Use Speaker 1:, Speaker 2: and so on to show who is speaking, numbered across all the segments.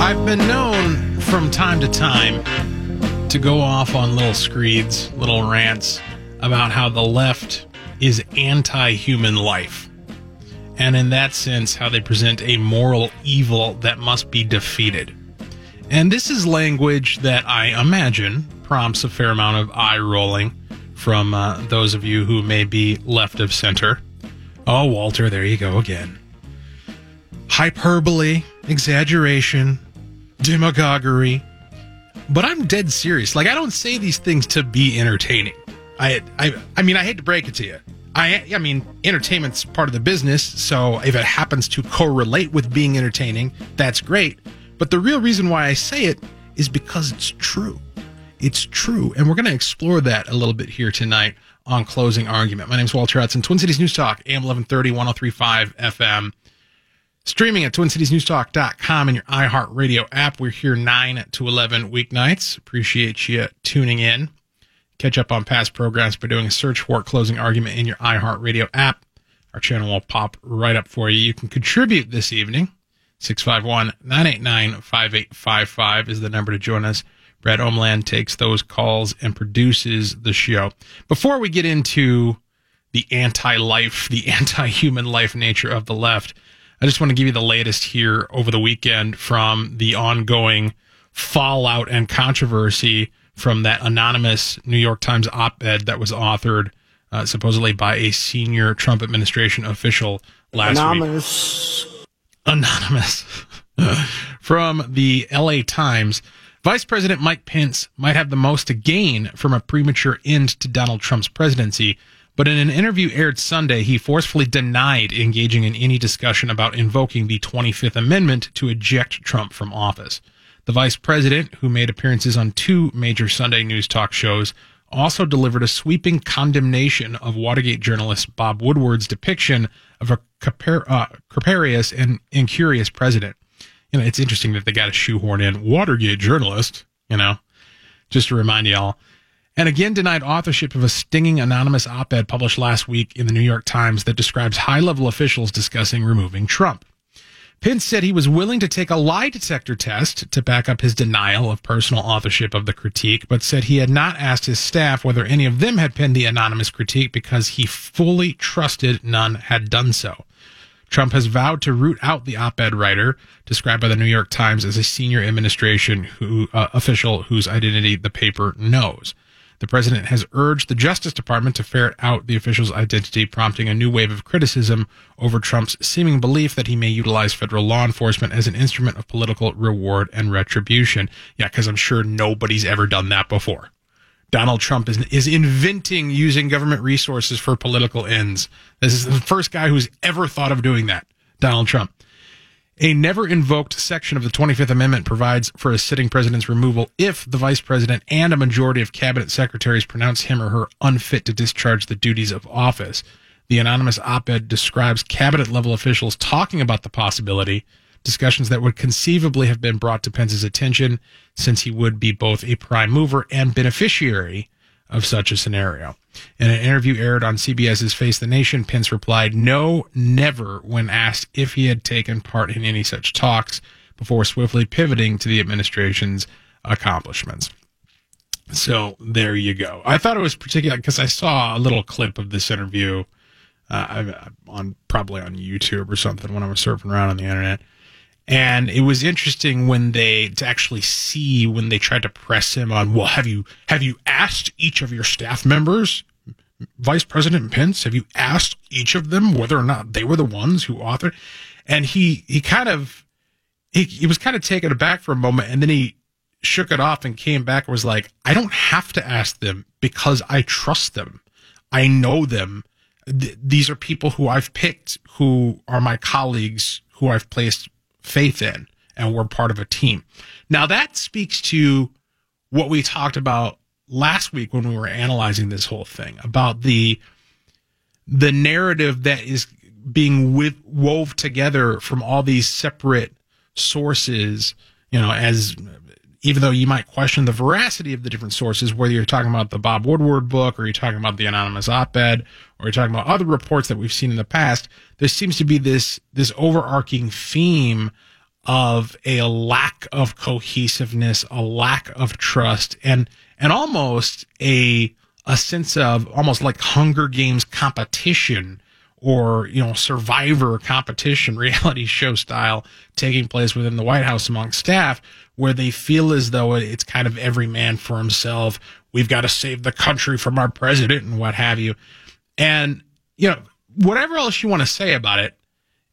Speaker 1: I've been known from time to time to go off on little screeds, little rants about how the left is anti human life. And in that sense, how they present a moral evil that must be defeated. And this is language that I imagine prompts a fair amount of eye rolling from uh, those of you who may be left of center. Oh, Walter, there you go again. Hyperbole, exaggeration, demagoguery. But I'm dead serious. Like, I don't say these things to be entertaining. I, I, I mean, I hate to break it to you. I, I mean, entertainment's part of the business, so if it happens to correlate with being entertaining, that's great. But the real reason why I say it is because it's true. It's true. And we're going to explore that a little bit here tonight on Closing Argument. My name is Walter Hudson, Twin Cities News Talk, AM 1130, 1035 FM. Streaming at TwinCitiesNewsTalk.com and your iHeartRadio app. We're here 9 to 11 weeknights. Appreciate you tuning in. Catch up on past programs by doing a search for Closing Argument in your iHeartRadio app. Our channel will pop right up for you. You can contribute this evening. 651-989-5855 is the number to join us. Brad Omland takes those calls and produces the show. Before we get into the anti-life, the anti-human life nature of the left, I just want to give you the latest here over the weekend from the ongoing fallout and controversy from that anonymous New York Times op-ed that was authored uh, supposedly by a senior Trump administration official last
Speaker 2: Anonymous.
Speaker 1: week. Anonymous. Anonymous. from the LA Times. Vice President Mike Pence might have the most to gain from a premature end to Donald Trump's presidency, but in an interview aired Sunday, he forcefully denied engaging in any discussion about invoking the 25th Amendment to eject Trump from office. The vice president, who made appearances on two major Sunday news talk shows, also delivered a sweeping condemnation of Watergate journalist Bob Woodward's depiction of a caper- uh, and incurious president. You know, it's interesting that they got a shoehorn in Watergate journalist, you know, just to remind y'all. And again denied authorship of a stinging anonymous op ed published last week in the New York Times that describes high level officials discussing removing Trump. Pence said he was willing to take a lie detector test to back up his denial of personal authorship of the critique, but said he had not asked his staff whether any of them had penned the anonymous critique because he fully trusted none had done so. Trump has vowed to root out the op-ed writer, described by the New York Times as a senior administration who, uh, official whose identity the paper knows. The president has urged the Justice Department to ferret out the official's identity, prompting a new wave of criticism over Trump's seeming belief that he may utilize federal law enforcement as an instrument of political reward and retribution. Yeah, because I'm sure nobody's ever done that before. Donald Trump is, is inventing using government resources for political ends. This is the first guy who's ever thought of doing that. Donald Trump. A never invoked section of the 25th Amendment provides for a sitting president's removal if the vice president and a majority of cabinet secretaries pronounce him or her unfit to discharge the duties of office. The anonymous op ed describes cabinet level officials talking about the possibility, discussions that would conceivably have been brought to Pence's attention since he would be both a prime mover and beneficiary of such a scenario. In an interview aired on CBS's Face the Nation, Pence replied, No, never, when asked if he had taken part in any such talks, before swiftly pivoting to the administration's accomplishments. So there you go. I thought it was particular because I saw a little clip of this interview uh, on probably on YouTube or something when I was surfing around on the internet. And it was interesting when they to actually see when they tried to press him on, well, have you have you asked each of your staff members, Vice President Pence, have you asked each of them whether or not they were the ones who authored? And he he kind of he, he was kind of taken aback for a moment, and then he shook it off and came back and was like, I don't have to ask them because I trust them. I know them. Th- these are people who I've picked, who are my colleagues, who I've placed faith in and we're part of a team. Now that speaks to what we talked about last week when we were analyzing this whole thing about the the narrative that is being with, wove together from all these separate sources, you know, as even though you might question the veracity of the different sources, whether you're talking about the Bob Woodward book or you're talking about the anonymous op-ed or you're talking about other reports that we've seen in the past, there seems to be this, this overarching theme of a lack of cohesiveness, a lack of trust, and, and almost a, a sense of almost like Hunger Games competition or, you know, survivor competition, reality show style taking place within the White House among staff where they feel as though it's kind of every man for himself. We've got to save the country from our president and what have you. And, you know, whatever else you want to say about it,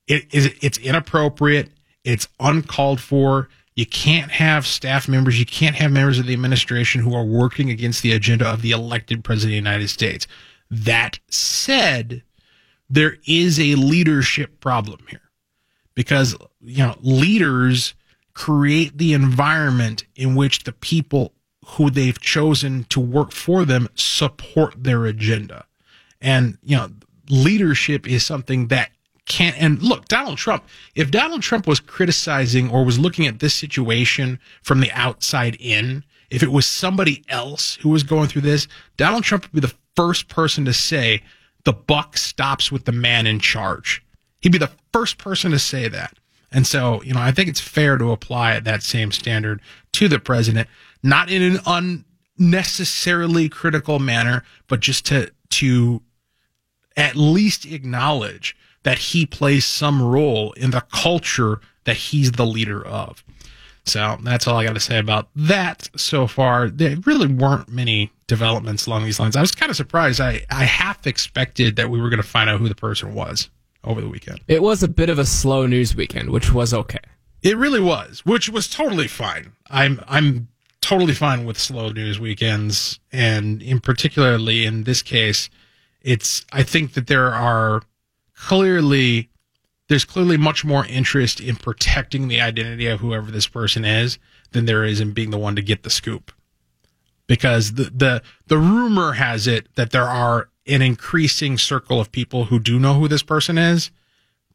Speaker 1: it is, it's inappropriate. It's uncalled for. You can't have staff members, you can't have members of the administration who are working against the agenda of the elected president of the United States. That said, there is a leadership problem here because, you know, leaders create the environment in which the people who they've chosen to work for them support their agenda. And, you know, leadership is something that can't, and look, Donald Trump, if Donald Trump was criticizing or was looking at this situation from the outside in, if it was somebody else who was going through this, Donald Trump would be the first person to say, the buck stops with the man in charge. He'd be the first person to say that. And so, you know, I think it's fair to apply that same standard to the president, not in an unnecessarily critical manner, but just to, to at least acknowledge that he plays some role in the culture that he's the leader of. So that's all I got to say about that so far. There really weren't many developments along these lines. I was kind of surprised. I, I half expected that we were going to find out who the person was over the weekend.
Speaker 2: It was a bit of a slow news weekend, which was okay.
Speaker 1: It really was, which was totally fine. I'm I'm totally fine with slow news weekends, and in particularly in this case, it's I think that there are clearly there's clearly much more interest in protecting the identity of whoever this person is than there is in being the one to get the scoop. Because the the the rumor has it that there are an increasing circle of people who do know who this person is,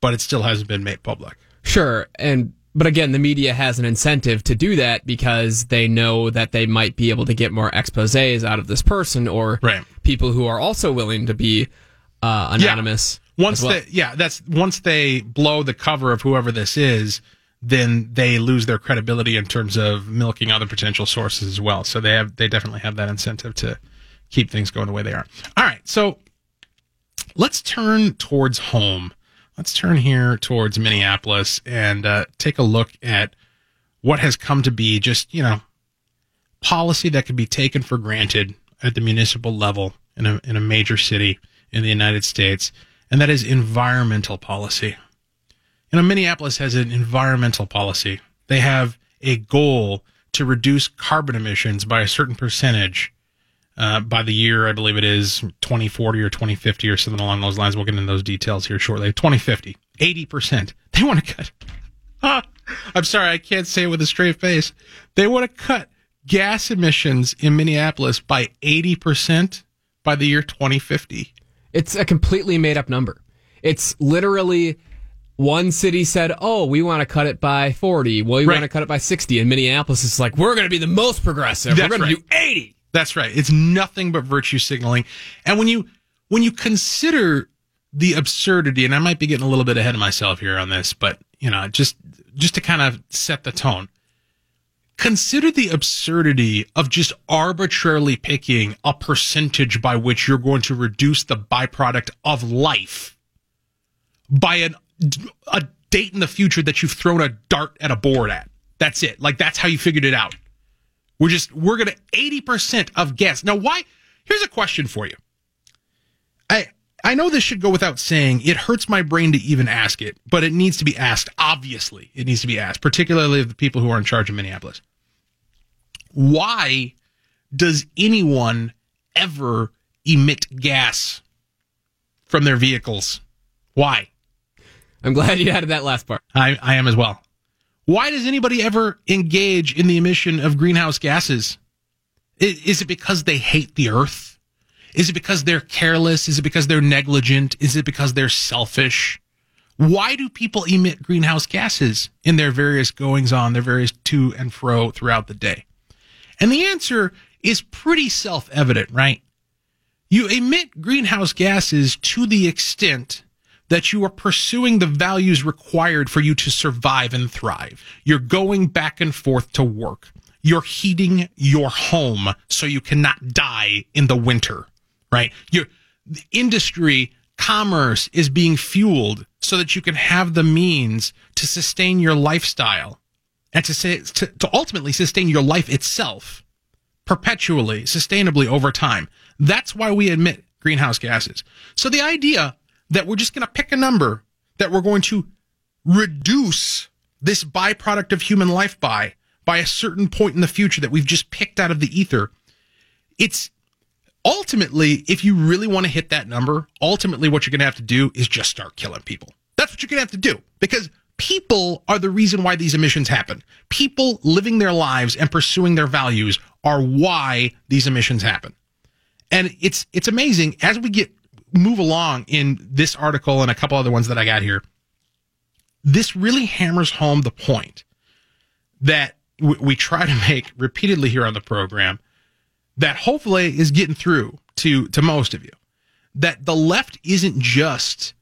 Speaker 1: but it still hasn't been made public.
Speaker 2: Sure. And, but again, the media has an incentive to do that because they know that they might be able to get more exposes out of this person or
Speaker 1: right.
Speaker 2: people who are also willing to be uh, anonymous.
Speaker 1: Yeah. Once well. they, yeah, that's once they blow the cover of whoever this is, then they lose their credibility in terms of milking other potential sources as well. So they have, they definitely have that incentive to, keep things going the way they are. All right, so let's turn towards home. Let's turn here towards Minneapolis and uh, take a look at what has come to be just, you know, policy that can be taken for granted at the municipal level in a, in a major city in the United States, and that is environmental policy. You know, Minneapolis has an environmental policy. They have a goal to reduce carbon emissions by a certain percentage uh, by the year, I believe it is 2040 or 2050 or something along those lines. We'll get into those details here shortly. 2050, 80%. They want to cut. Ah, I'm sorry, I can't say it with a straight face. They want to cut gas emissions in Minneapolis by 80% by the year 2050.
Speaker 2: It's a completely made up number. It's literally one city said, "Oh, we want to cut it by 40. Well, we right. want to cut it by 60." And Minneapolis is like, "We're going to be the most progressive. That's We're going right. to do 80."
Speaker 1: That's right. It's nothing but virtue signaling. And when you when you consider the absurdity, and I might be getting a little bit ahead of myself here on this, but you know, just just to kind of set the tone. Consider the absurdity of just arbitrarily picking a percentage by which you're going to reduce the byproduct of life by an, a date in the future that you've thrown a dart at a board at. That's it. Like that's how you figured it out. We're just, we're going to 80% of gas. Now, why? Here's a question for you. I, know this should go without saying. It hurts my brain to even ask it, but it needs to be asked. Obviously, it needs to be asked, particularly of the people who are in charge of Minneapolis. Why does anyone ever emit gas from their vehicles? Why?
Speaker 2: I'm glad you added that last part.
Speaker 1: I, I am as well. Why does anybody ever engage in the emission of greenhouse gases? Is it because they hate the earth? Is it because they're careless? Is it because they're negligent? Is it because they're selfish? Why do people emit greenhouse gases in their various goings on, their various to and fro throughout the day? And the answer is pretty self evident, right? You emit greenhouse gases to the extent that you are pursuing the values required for you to survive and thrive. You're going back and forth to work. You're heating your home so you cannot die in the winter, right? Your industry, commerce is being fueled so that you can have the means to sustain your lifestyle and to, say, to, to ultimately sustain your life itself perpetually, sustainably over time. That's why we emit greenhouse gases. So the idea that we're just going to pick a number that we're going to reduce this byproduct of human life by by a certain point in the future that we've just picked out of the ether it's ultimately if you really want to hit that number ultimately what you're going to have to do is just start killing people. That's what you're going to have to do because people are the reason why these emissions happen. People living their lives and pursuing their values are why these emissions happen. And it's it's amazing as we get move along in this article and a couple other ones that I got here, this really hammers home the point that w- we try to make repeatedly here on the program that hopefully is getting through to, to most of you. That the left isn't just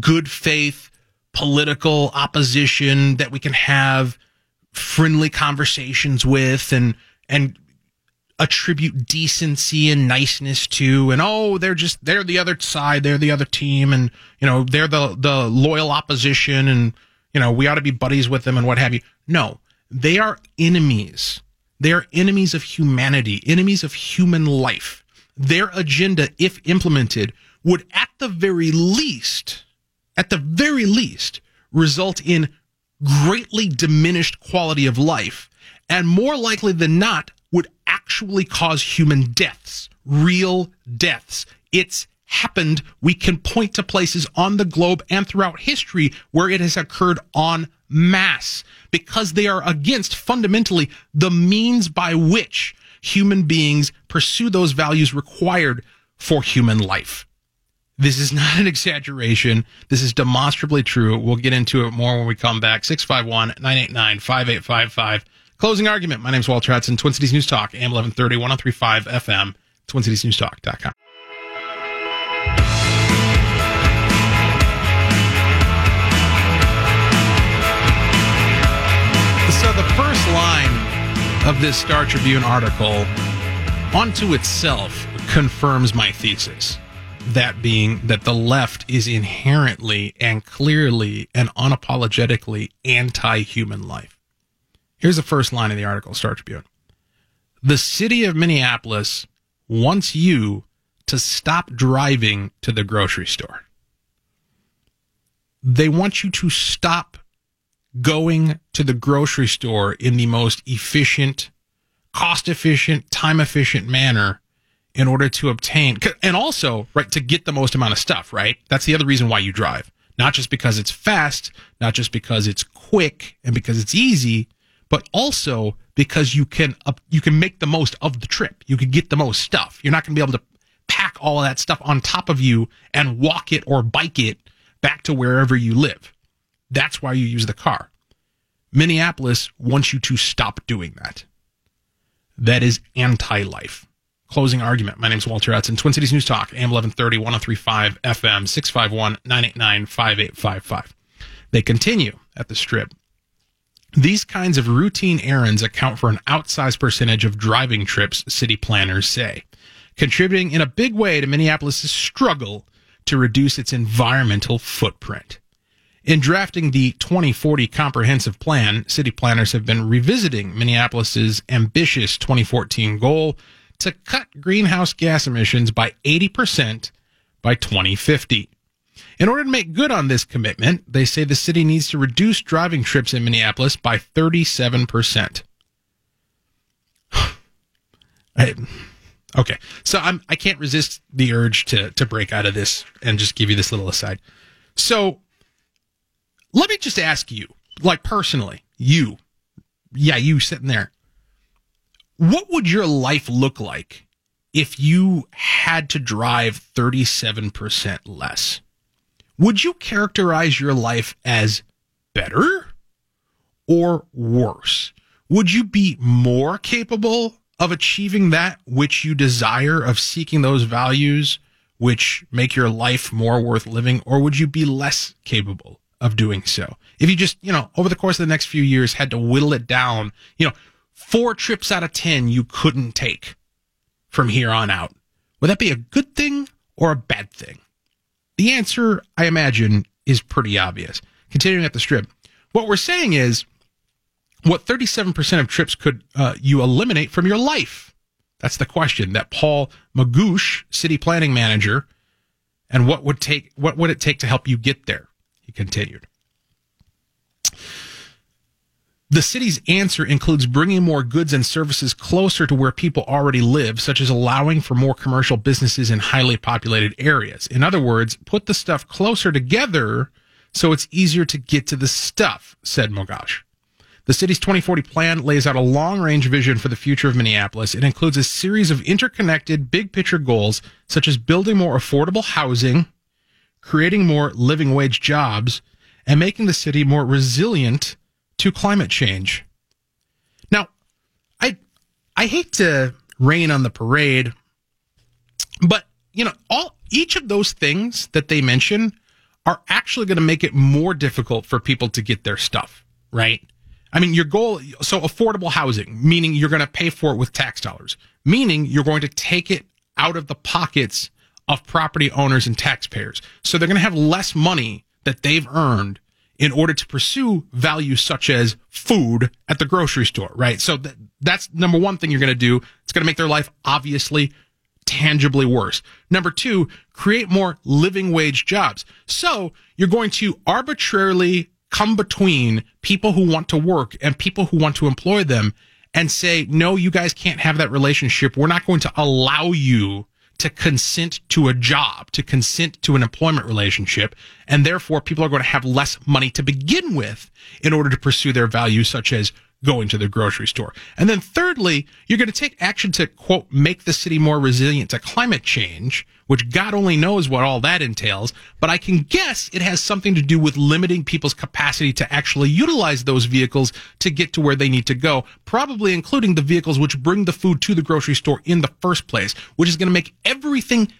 Speaker 1: good faith political opposition that we can have friendly conversations with and and attribute decency and niceness to. And oh they're just they're the other side they're the other team. And you know they're the the loyal opposition and you know we ought to be buddies with them and what have you. No they are enemies they are enemies of humanity enemies of human life their agenda if implemented would at the very least at the very least result in greatly diminished quality of life and more likely than not would actually cause human deaths, real deaths. It's happened. We can point to places on the globe and throughout history where it has occurred en masse because they are against fundamentally the means by which human beings pursue those values required for human life. This is not an exaggeration. This is demonstrably true. We'll get into it more when we come back. 651 989 5855. Closing argument. My name is Walter Hudson, Twin Cities News Talk, AM 1130, 1035 FM, TwinCitiesNewsTalk.com. So the first line of this Star Tribune article, onto itself, confirms my thesis. That being that the left is inherently and clearly and unapologetically anti human life. Here's the first line of the article, Star Tribune. The city of Minneapolis wants you to stop driving to the grocery store. They want you to stop going to the grocery store in the most efficient, cost efficient, time efficient manner in order to obtain, and also, right, to get the most amount of stuff, right? That's the other reason why you drive. Not just because it's fast, not just because it's quick and because it's easy, but also because you can uh, you can make the most of the trip. You can get the most stuff. You're not going to be able to pack all of that stuff on top of you and walk it or bike it back to wherever you live. That's why you use the car. Minneapolis wants you to stop doing that. That is anti-life. Closing argument. My name is Walter Hudson, Twin Cities News Talk, AM 1130, 1035 FM, 651 989 5855. They continue at the strip. These kinds of routine errands account for an outsized percentage of driving trips, city planners say, contributing in a big way to Minneapolis' struggle to reduce its environmental footprint. In drafting the 2040 comprehensive plan, city planners have been revisiting Minneapolis' ambitious 2014 goal to cut greenhouse gas emissions by 80% by 2050. In order to make good on this commitment, they say the city needs to reduce driving trips in Minneapolis by 37%. I, okay, so I'm I can't resist the urge to to break out of this and just give you this little aside. So let me just ask you, like personally, you, yeah, you sitting there, what would your life look like if you had to drive 37% less? Would you characterize your life as better or worse? would you be more capable of achieving that which you desire, of seeking those values which make your life more worth living, or would you be less capable of doing so? If you just, you know, over the course of the next few years had to whittle it down, you know, four trips out of 10 you couldn't take from here on out. Would that be a good thing or a bad thing? The answer, I imagine, is pretty obvious. Continuing at the strip, what we're saying is what 37% of trips could uh, you eliminate from your life? That's the question that Paul Mogush, city planning manager, and what would take what would it take to help you get there? Continued. The city's answer includes bringing more goods and services closer to where people already live, such as allowing for more commercial businesses in highly populated areas. In other words, put the stuff closer together so it's easier to get to the stuff, said Mogush. The city's 2040 plan lays out a long range vision for the future of Minneapolis. It includes a series of interconnected big picture goals, such as building more affordable housing, creating more living wage jobs, and making the city more resilient to climate change. Now, I, I hate to rain on the parade, but you know, all, each of those things that they mention are actually going to make it more difficult for people to get their stuff, right? I mean, your goal, so affordable housing, meaning you're going to pay for it with tax dollars, meaning you're going to take it out of the pockets of property owners and taxpayers. So they're going to have less money that they've earned in order to pursue values such as food at the grocery store, right? So th- that's number one thing you're going to do. It's going to make their life obviously tangibly worse. Number two, create more living wage jobs. So you're going to arbitrarily come between people who want to work and people who want to employ them and say, no, you guys can't have that relationship. We're not going to allow you to consent to a job, to consent to an employment relationship. And therefore, people are going to have less money to begin with in order to pursue their values, such as going to the grocery store. And then thirdly, you're going to take action to quote, make the city more resilient to climate change, which God only knows what all that entails. But I can guess it has something to do with limiting people's capacity to actually utilize those vehicles to get to where they need to go, probably including the vehicles which bring the food to the grocery store in the first place, which is going to make everything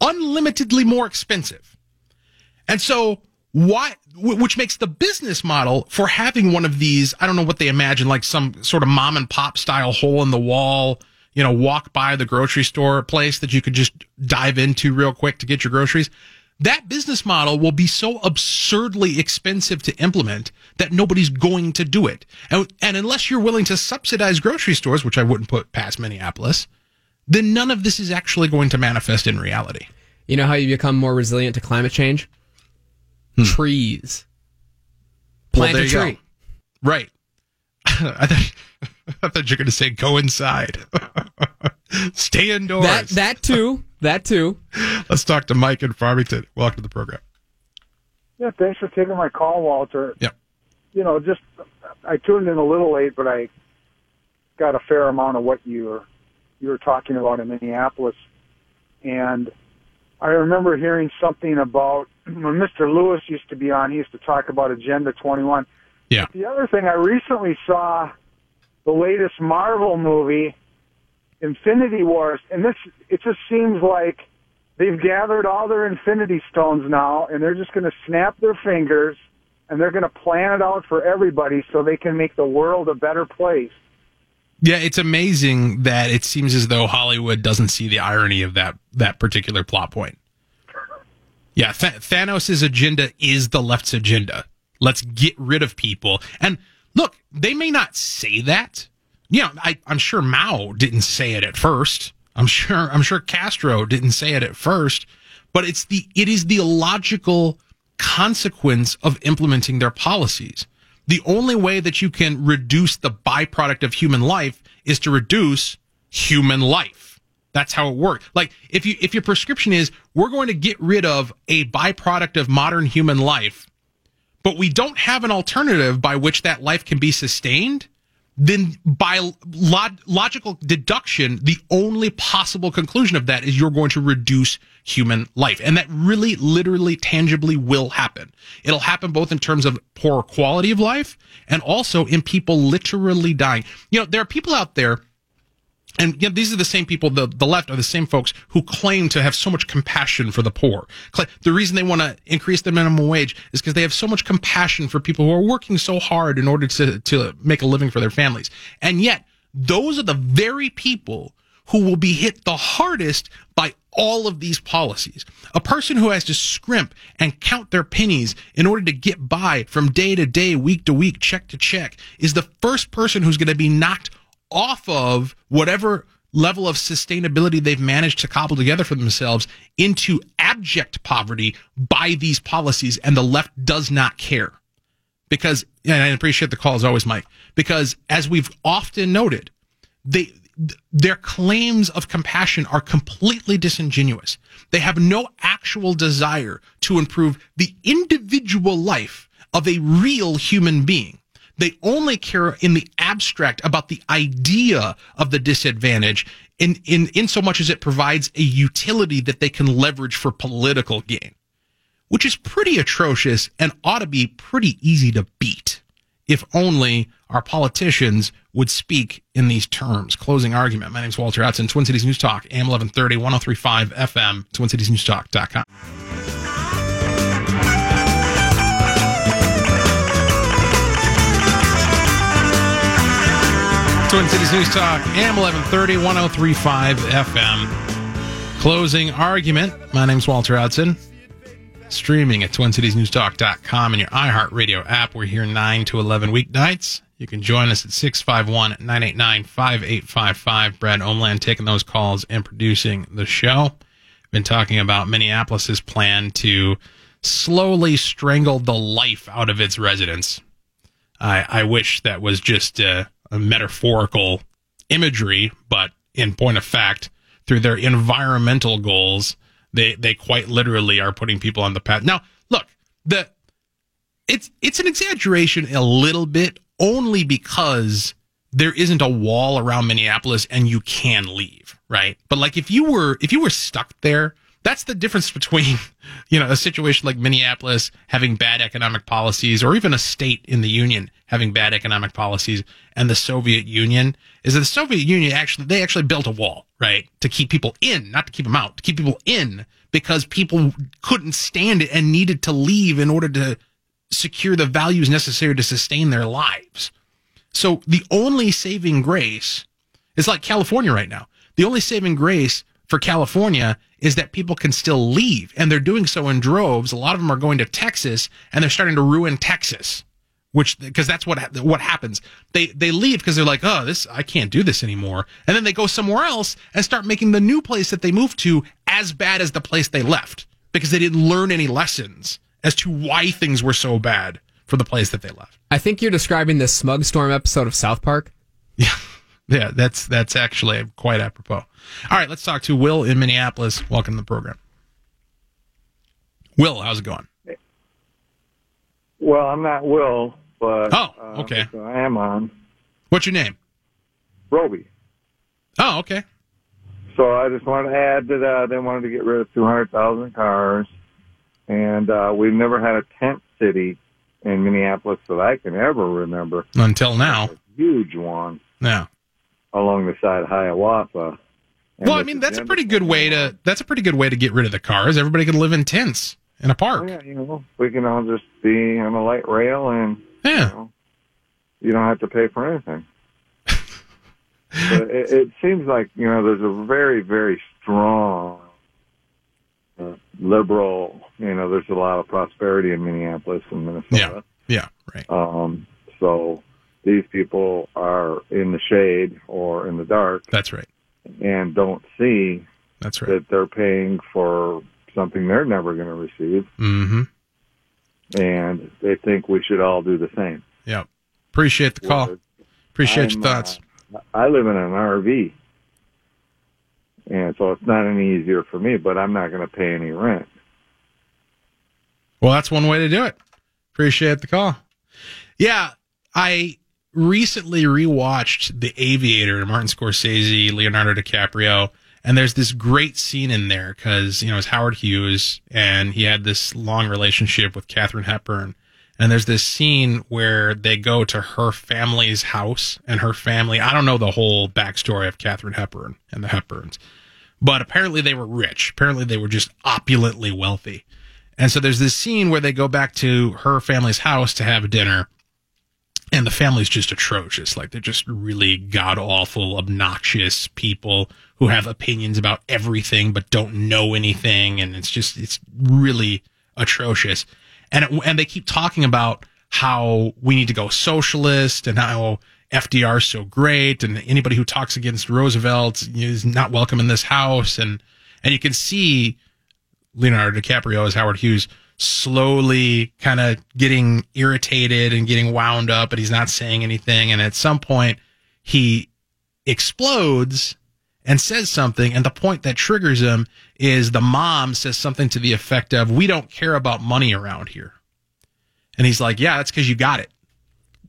Speaker 1: unlimitedly more expensive. And so why which makes the business model for having one of these i don't know what they imagine like some sort of mom and pop style hole in the wall you know walk by the grocery store place that you could just dive into real quick to get your groceries. That business model will be so absurdly expensive to implement that nobody's going to do it. And, and unless you're willing to subsidize grocery stores which i wouldn't put past minneapolis then none of this is actually going to manifest in reality.
Speaker 2: You know how you become more resilient to climate change Hmm. trees. Plant well, a tree.
Speaker 1: Go. Right. I thought, I thought you were going to say go inside. Stay indoors.
Speaker 2: That, that too. That too.
Speaker 1: Let's talk to Mike in Farmington. Welcome to the program.
Speaker 3: Yeah, thanks for taking my call, Walter.
Speaker 1: Yeah.
Speaker 3: You know, just I tuned in a little late, but I got a fair amount of what you were you were talking about in Minneapolis, and I remember hearing something about when Mr. Lewis used to be on, he used to talk about Agenda 21.
Speaker 1: Yeah.
Speaker 3: The other thing, I recently saw the latest Marvel movie, Infinity Wars, and this it just seems like they've gathered all their Infinity Stones now, and they're just going to snap their fingers and they're going to plan it out for everybody so they can make the world a better place.
Speaker 1: Yeah, it's amazing that it seems as though Hollywood doesn't see the irony of that that particular plot point. Yeah, Th- Thanos' agenda is the left's agenda. Let's get rid of people. And look, they may not say that. You know, I, I'm sure Mao didn't say it at first. I'm sure I'm sure Castro didn't say it at first, but it's the it is the logical consequence of implementing their policies. The only way that you can reduce the byproduct of human life is to reduce human life. That's how it works. Like if you if your prescription is we're going to get rid of a byproduct of modern human life, but we don't have an alternative by which that life can be sustained, then by log- logical deduction, the only possible conclusion of that is you're going to reduce human life. And that really, literally, tangibly will happen. It'll happen both in terms of poor quality of life and also in people literally dying. You know, there are people out there and know, these are the same people, the, the left are the same folks who claim to have so much compassion for the poor. The reason they want to increase the minimum wage is because they have so much compassion for people who are working so hard in order to, to make a living for their families. And yet, those are the very people who will be hit the hardest by all of these policies. A person who has to scrimp and count their pennies in order to get by from day to day, week to week, check to check is the first person who's going to be knocked off of whatever level of sustainability they've managed to cobble together for themselves into abject poverty by these policies and the left does not care. Because and i appreciate the call as always mike because as we've often noted they their claims of compassion are completely disingenuous. They have no actual desire to improve the individual life of a real human being they only care in the abstract about the idea of the disadvantage in, in, in so much as it provides a utility that they can leverage for political gain, which is pretty atrocious and ought to be pretty easy to beat if only our politicians would speak in these terms. Closing argument. My name is Walter Hudson, Twin Cities News Talk, AM 1130, 1035 FM, TwinCitiesNewsTalk.com. Twin Cities News Talk, AM 1130, 1035 FM. Closing argument. My name's Walter Hudson. Streaming at TwinCitiesNewsTalk.com and your iHeartRadio app. We're here 9 to 11 weeknights. You can join us at 651 989 5855. Brad Omland taking those calls and producing the show. Been talking about Minneapolis's plan to slowly strangle the life out of its residents. I, I wish that was just. Uh, metaphorical imagery, but in point of fact, through their environmental goals, they they quite literally are putting people on the path. Now, look, the it's it's an exaggeration a little bit only because there isn't a wall around Minneapolis and you can leave, right? But like if you were if you were stuck there that's the difference between, you know, a situation like Minneapolis having bad economic policies or even a state in the Union having bad economic policies and the Soviet Union is that the Soviet Union actually, they actually built a wall, right? To keep people in, not to keep them out, to keep people in because people couldn't stand it and needed to leave in order to secure the values necessary to sustain their lives. So the only saving grace is like California right now. The only saving grace for California is that people can still leave and they're doing so in droves. A lot of them are going to Texas and they're starting to ruin Texas, which, because that's what, what happens. They, they leave because they're like, oh, this, I can't do this anymore. And then they go somewhere else and start making the new place that they moved to as bad as the place they left because they didn't learn any lessons as to why things were so bad for the place that they left.
Speaker 2: I think you're describing the Smug Storm episode of South Park.
Speaker 1: Yeah. Yeah, that's that's actually quite apropos. All right, let's talk to Will in Minneapolis. Welcome to the program. Will, how's it going?
Speaker 4: Well, I'm not Will, but
Speaker 1: oh, uh, okay,
Speaker 4: uh, I am on.
Speaker 1: What's your name?
Speaker 4: Roby.
Speaker 1: Oh, okay.
Speaker 4: So I just wanted to add that uh, they wanted to get rid of 200,000 cars, and uh, we've never had a tent city in Minneapolis that I can ever remember.
Speaker 1: Until now.
Speaker 4: huge one.
Speaker 1: Yeah
Speaker 4: along the side of Hiawatha.
Speaker 1: well, I mean, that's a pretty good way to that's a pretty good way to get rid of the cars. Everybody can live in tents in a park.
Speaker 4: Oh, yeah, you know, we can all just be on a light rail and
Speaker 1: yeah,
Speaker 4: you, know, you don't have to pay for anything. but it, it seems like you know there's a very very strong uh, liberal. You know, there's a lot of prosperity in Minneapolis and
Speaker 1: Minnesota. Yeah, yeah, right.
Speaker 4: Um, so these people are in the shade or in the dark.
Speaker 1: That's right.
Speaker 4: And don't see
Speaker 1: that's right.
Speaker 4: that they're paying for something they're never going to receive.
Speaker 1: Mm-hmm.
Speaker 4: And they think we should all do the same.
Speaker 1: Yeah. Appreciate the call. Appreciate
Speaker 4: I'm,
Speaker 1: your thoughts.
Speaker 4: Uh, I live in an RV. And so it's not any easier for me, but I'm not going to pay any rent.
Speaker 1: Well, that's one way to do it. Appreciate the call. Yeah, I recently rewatched The Aviator, Martin Scorsese, Leonardo DiCaprio, and there's this great scene in there because, you know, it's Howard Hughes and he had this long relationship with Katharine Hepburn. And there's this scene where they go to her family's house and her family, I don't know the whole backstory of Katharine Hepburn and the Hepburns, but apparently they were rich. Apparently they were just opulently wealthy. And so there's this scene where they go back to her family's house to have dinner and the family's just atrocious. Like they're just really god awful, obnoxious people who have opinions about everything but don't know anything, and it's just it's really atrocious. And it, and they keep talking about how we need to go socialist and how FDR is so great, and anybody who talks against Roosevelt is not welcome in this house, and and you can see Leonardo DiCaprio as Howard Hughes slowly kind of getting irritated and getting wound up, but he's not saying anything. And at some point, he explodes and says something. And the point that triggers him is the mom says something to the effect of, We don't care about money around here. And he's like, Yeah, that's because you got it.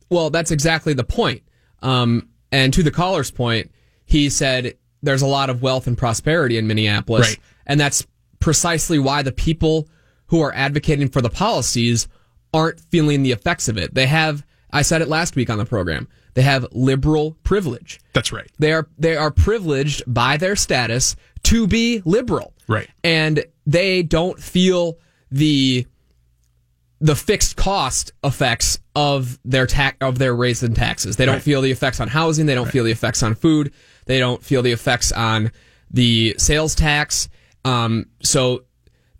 Speaker 2: Well, that's exactly the point. Um, and to the caller's point, he said there's a lot of wealth and prosperity in Minneapolis.
Speaker 1: Right.
Speaker 2: And that's precisely why the people who are advocating for the policies aren't feeling the effects of it. They have, I said it last week on the program, they have liberal privilege.
Speaker 1: That's right.
Speaker 2: They are, they are privileged by their status to be liberal.
Speaker 1: Right.
Speaker 2: And they don't feel the, the fixed cost effects of their tax of their raise in taxes. They don't
Speaker 1: Right.
Speaker 2: feel the effects on housing. They don't feel the effects on food. They don't feel the effects on the sales tax. Um, so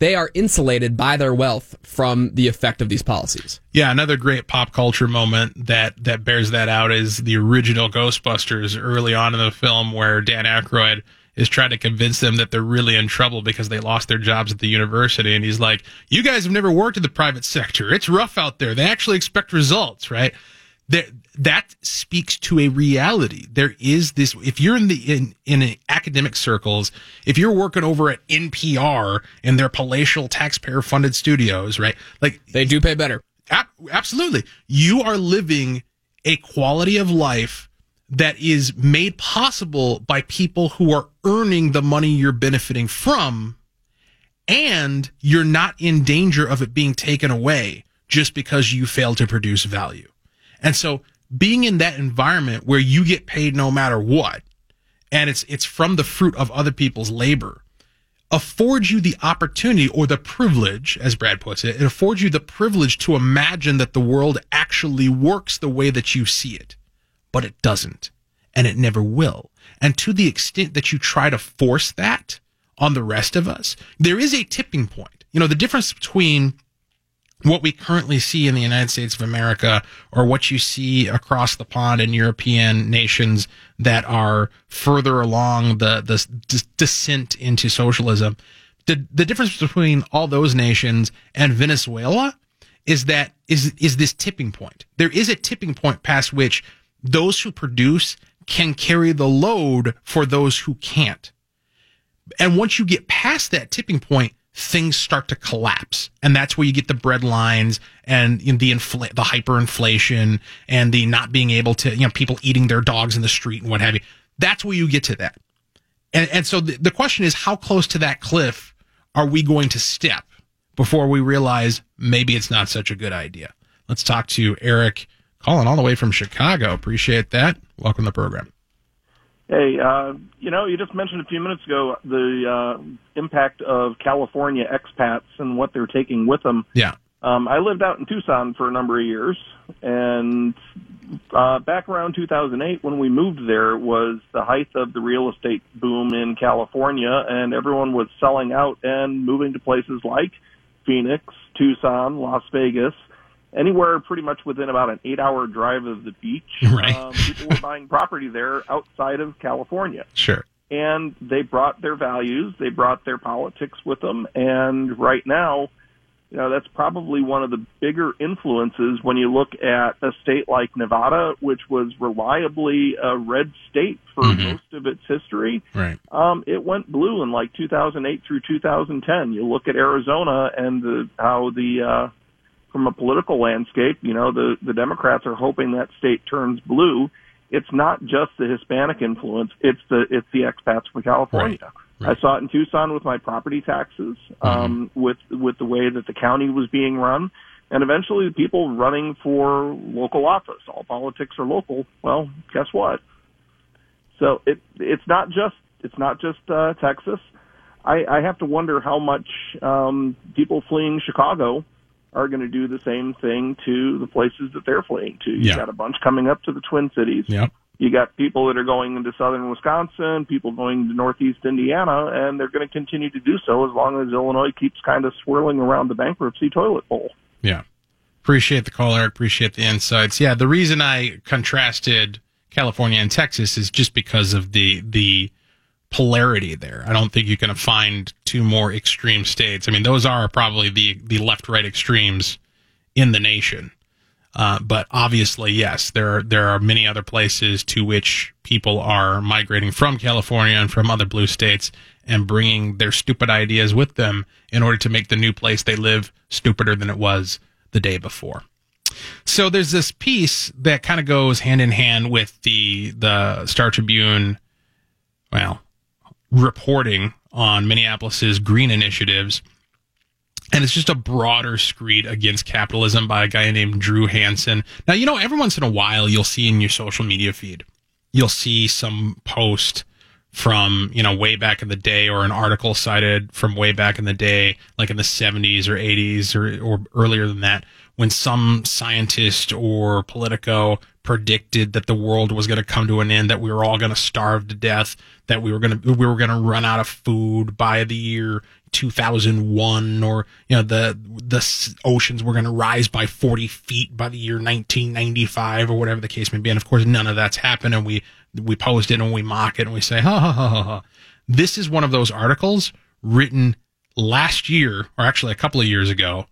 Speaker 2: they are insulated by their wealth from the effect of these policies.
Speaker 1: Yeah, another great pop culture moment that that bears that out is the original Ghostbusters early on in the film, where Dan Aykroyd is trying to convince them that they're really in trouble because they lost their jobs at the university, and he's like, "You guys have never worked in the private sector. It's rough out there. They actually expect results, right?" That that speaks to a reality. There is this. If you're in the in in academic circles, if you're working over at NPR in their palatial taxpayer funded studios, right? Like
Speaker 2: They do pay better.
Speaker 1: Ab- absolutely. You are living a quality of life that is made possible by people who are earning the money you're benefiting from, and you're not in danger of it being taken away just because you fail to produce value. And so being in that environment where you get paid no matter what, and it's it's from the fruit of other people's labor, affords you the opportunity or the privilege, as Brad puts it, it affords you the privilege to imagine that the world actually works the way that you see it. But it doesn't. And it never will. And to the extent that you try to force that on the rest of us, there is a tipping point. You know, the difference between what we currently see in the United States of America or what you see across the pond in European nations that are further along the, the d- descent into socialism. The, the difference between all those nations and Venezuela is that is is this tipping point. There is a tipping point past which those who produce can carry the load for those who can't. And once you get past that tipping point, things start to collapse. And that's where you get the bread lines and you know, the infl- the hyperinflation and the not being able to, you know, people eating their dogs in the street and what have you. That's where you get to that. And, and so the, the question is, how close to that cliff are we going to step before we realize maybe it's not such a good idea? Let's talk to Eric calling all the way from Chicago. Appreciate that. Welcome to the program.
Speaker 5: Hey, uh, you know, you just mentioned a few minutes ago the uh, impact of California expats and what they're taking with them.
Speaker 1: Yeah.
Speaker 5: Um, I lived out in Tucson for a number of years, and uh, back around 2008, when we moved there, was the height of the real estate boom in California, and everyone was selling out and moving to places like Phoenix, Tucson, Las Vegas, anywhere pretty much within about an eight-hour drive of the beach.
Speaker 1: Right.
Speaker 5: Um, people were buying property there outside of California
Speaker 1: Sure.
Speaker 5: and they brought their values, they brought their politics with them, and right now, you know, that's probably one of the bigger influences when you look at a state like Nevada, which was reliably a red state for
Speaker 1: Mhm.
Speaker 5: most of its history.
Speaker 1: Right.
Speaker 5: Um, it went blue in like 2008 through 2010. You look at Arizona and the, how the uh, from a political landscape, you know, the, the Democrats are hoping that state turns blue. It's not just the Hispanic influence; it's the it's the expats from California.
Speaker 1: Right. Right.
Speaker 5: I saw it in Tucson with my property taxes, um, mm-hmm. with with the way that the county was being run, and eventually the people running for local office. All politics are local. Well, guess what? So it it's not just it's not just uh, Texas. I, I have to wonder how much um, people fleeing Chicago are going to do the same thing to the places that they're fleeing to. You
Speaker 1: yeah.
Speaker 5: got a bunch coming up to the Twin Cities.
Speaker 1: Yep.
Speaker 5: You got people that are going into southern Wisconsin, people going to northeast Indiana, and they're going to continue to do so as long as Illinois keeps kind of swirling around the bankruptcy toilet bowl.
Speaker 1: Yeah. Appreciate the call, Eric. Appreciate the insights. Yeah, the reason I contrasted California and Texas is just because of the the polarity there. I don't think you can find two more extreme states. I mean, those are probably the the left right extremes in the nation. Uh, but obviously, yes, there are, there are many other places to which people are migrating from California and from other blue states and bringing their stupid ideas with them in order to make the new place they live stupider than it was the day before. So there's this piece that kind of goes hand in hand with the the Star Tribune, well, reporting on Minneapolis's green initiatives. And it's just a broader screed against capitalism by a guy named Drew Hansen. Now, you know, every once in a while, you'll see in your social media feed, you'll see some post from, you know, way back in the day or an article cited from way back in the day, like in the 70s or 80s or, or earlier than that, when some scientist or Politico predicted that the world was going to come to an end, that we were all going to starve to death, that we were going to we were going to run out of food by the year 2001, or you know the the oceans were going to rise by 40 feet by the year 1995, or whatever the case may be. And of course, none of that's happened, and we we post it and we mock it and we say ha ha ha ha. ha. This is one of those articles written last year, or actually a couple of years ago,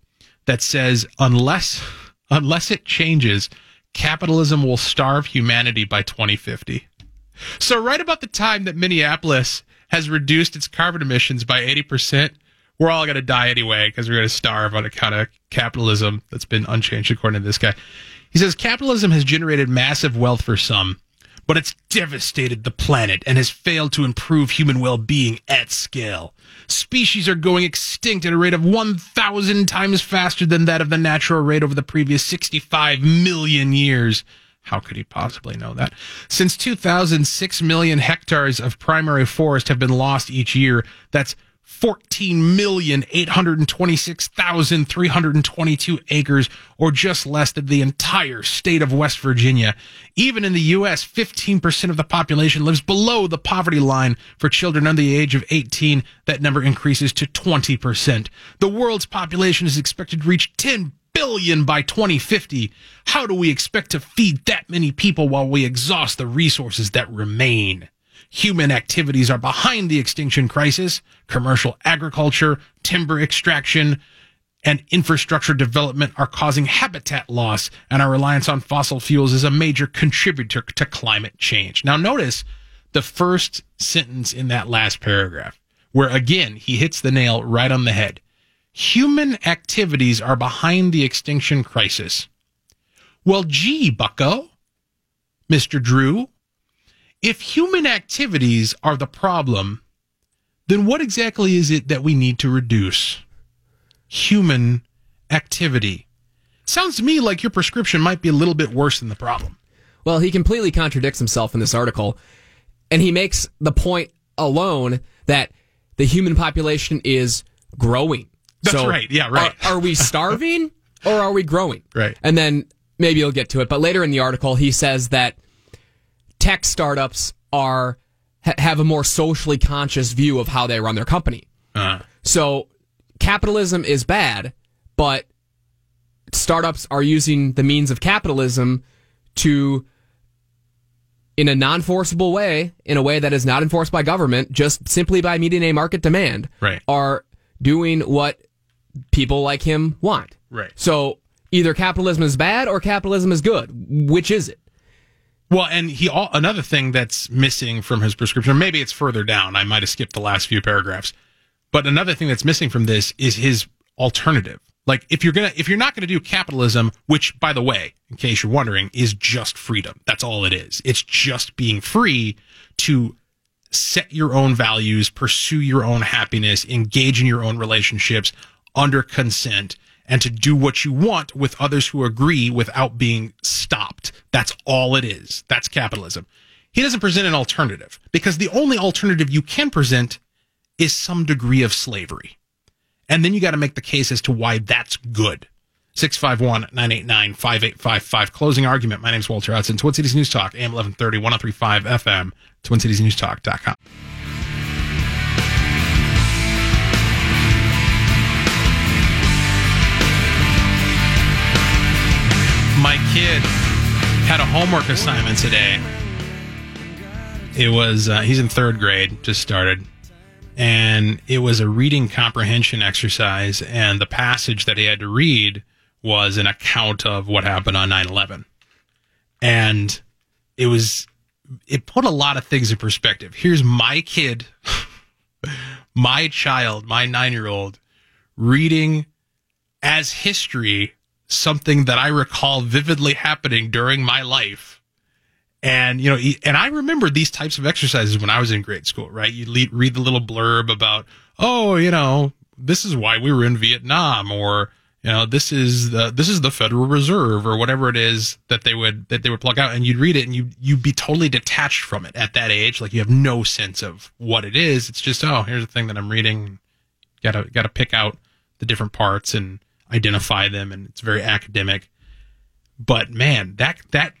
Speaker 1: that says unless unless it changes capitalism will starve humanity by 2050. So, right about the time that Minneapolis has reduced its carbon emissions by 80%, we're all going to die anyway because we're going to starve on account of capitalism that's been unchanged, according to this guy. He says capitalism has generated massive wealth for some, but it's devastated the planet and has failed to improve human well being at scale. Species are going extinct at a rate of 1,000 times faster than that of the natural rate over the previous 65 million years. How could he possibly know that? Since 2006 million hectares of primary forest have been lost each year. That's 14,826,322 acres, or just less than the entire state of West Virginia. Even in the U.S., 15% of the population lives below the poverty line. For children under the age of 18, that number increases to 20%. The world's population is expected to reach 10 billion by 2050. How do we expect to feed that many people while we exhaust the resources that remain? Human activities are behind the extinction crisis. Commercial agriculture, timber extraction, and infrastructure development are causing habitat loss, and our reliance on fossil fuels is a major contributor to climate change. Now, notice the first sentence in that last paragraph, where again, he hits the nail right on the head. Human activities are behind the extinction crisis. Well, gee, bucko, Mr. Drew, if human activities are the problem, then what exactly is it that we need to reduce? Human activity. Sounds to me like your prescription might be a little bit worse than the problem.
Speaker 2: Well, he completely contradicts himself in this article, and he makes the point alone that the human population is growing.
Speaker 1: That's so right. Yeah, right.
Speaker 2: Are, are we starving or are we growing?
Speaker 1: Right.
Speaker 2: And then maybe you'll get to it, but later in the article, he says that tech startups are ha- have a more socially conscious view of how they run their company. Uh-huh. So capitalism is bad, but startups are using the means of capitalism to in a non-forcible way, in a way that is not enforced by government, just simply by meeting a market demand,
Speaker 1: right.
Speaker 2: are doing what people like him want.
Speaker 1: Right.
Speaker 2: So either capitalism is bad or capitalism is good. Which is it?
Speaker 1: Well, and he another thing that's missing from his prescription, maybe it's further down. I might have skipped the last few paragraphs, but another thing that's missing from this is his alternative. Like if you're gonna if you're not gonna do capitalism, which by the way, in case you're wondering, is just freedom. That's all it is. It's just being free to set your own values, pursue your own happiness, engage in your own relationships under consent, and to do what you want with others who agree without being stopped. That's all it is. That's capitalism. He doesn't present an alternative because the only alternative you can present is some degree of slavery. And then you got to make the case as to why that's good. 651 989 5855. Closing argument. My name is Walter Hudson. Twin Cities News Talk, AM 1130, 1035 FM, TwinCitiesNewsTalk.com. My kid had a homework assignment today. It was, uh, he's in third grade, just started. And it was a reading comprehension exercise and the passage that he had to read was an account of what happened on 9-11 and it was it put a lot of things in perspective. Here's my kid my child my nine-year-old reading as history something that i recall vividly happening during my life and, you know, and I remember these types of exercises when I was in grade school, right? You read the little blurb about, oh, you know, this is why we were in Vietnam or, you know, this is the, this is the Federal Reserve or whatever it is that they would, that they would plug out and you'd read it and you, you'd be totally detached from it at that age. Like you have no sense of what it is. It's just, oh, here's the thing that I'm reading. Gotta, gotta pick out the different parts and identify them. And it's very academic. But man, that, that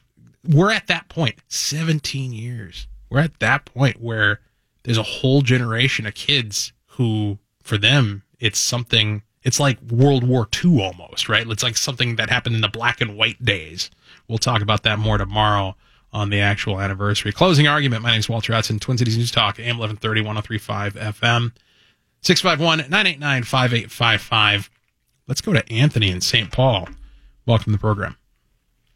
Speaker 1: we're at that point 17 years. We're at that point where there's a whole generation of kids who for them it's something it's like world war ii almost right? It's like something that happened in the black and white days. We'll talk about that more tomorrow on the actual anniversary. Closing argument. My name is walter hudson twin cities news talk am 1130 1035 fm 651-989-5855 let's go to anthony in st paul welcome to the program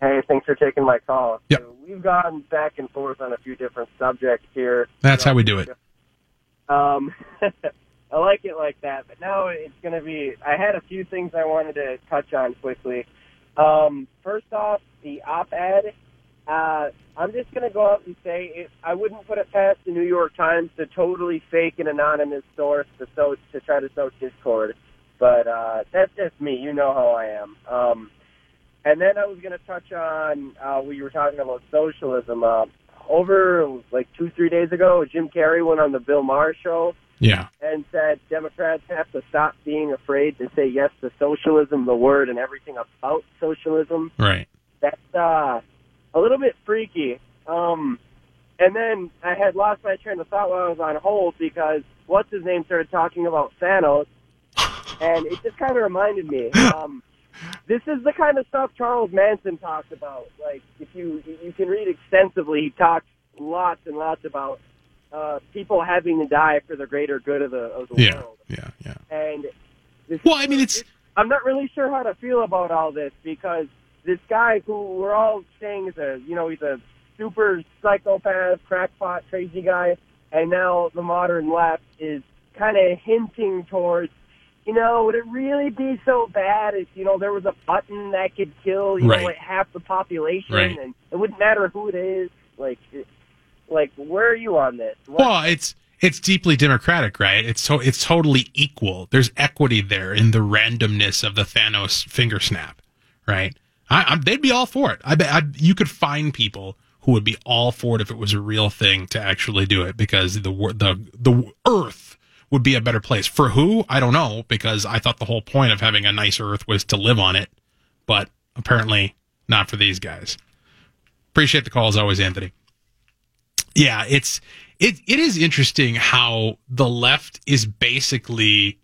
Speaker 6: Hey, thanks for taking my call.
Speaker 1: Yep.
Speaker 6: So we've gone back and forth on a few different subjects here.
Speaker 1: That's how we do it.
Speaker 6: Um, I like it like that, but now it's going to be. I had a few things I wanted to touch on quickly. Um, first off, the op-ed. Uh, I'm just going to go out and say it, I wouldn't put it past the New York Times to totally fake an anonymous source to sow to try to sow discord. But uh, that's just me. You know how I am. Um, and then I was going to touch on uh, we were talking about socialism. Uh, over like two, three days ago, Jim Carrey went on the Bill Maher show.
Speaker 1: Yeah.
Speaker 6: And said Democrats have to stop being afraid to say yes to socialism, the word, and everything about socialism.
Speaker 1: Right.
Speaker 6: That's uh, a little bit freaky. Um, and then I had lost my train of thought while I was on hold because what's his name started talking about Thanos, and it just kind of reminded me. Um, this is the kind of stuff Charles Manson talks about. Like, if you you can read extensively, he talks lots and lots about uh, people having to die for the greater good of the of the
Speaker 1: yeah,
Speaker 6: world.
Speaker 1: Yeah, yeah,
Speaker 6: And this,
Speaker 1: well, I mean, it's.
Speaker 6: I'm not really sure how to feel about all this because this guy who we're all saying is a you know he's a super psychopath, crackpot, crazy guy, and now the modern left is kind of hinting towards you know, would it really be so bad if, you know, there was a button that could kill, you
Speaker 1: right.
Speaker 6: know, like half the population
Speaker 1: right.
Speaker 6: and it wouldn't matter who it is? Like, it, like, where are you on this?
Speaker 1: What? Well, it's, it's deeply democratic, right? It's so, it's totally equal. There's equity there in the randomness of the Thanos finger snap, right? I, I, they'd be all for it. I bet I, you could find people who would be all for it if it was a real thing to actually do it because the, the, the earth would be a better place. For who? I don't know, because I thought the whole point of having a nice earth was to live on it, but apparently not for these guys. Appreciate the call as always, Anthony. Yeah, it's it it is interesting how the left is basically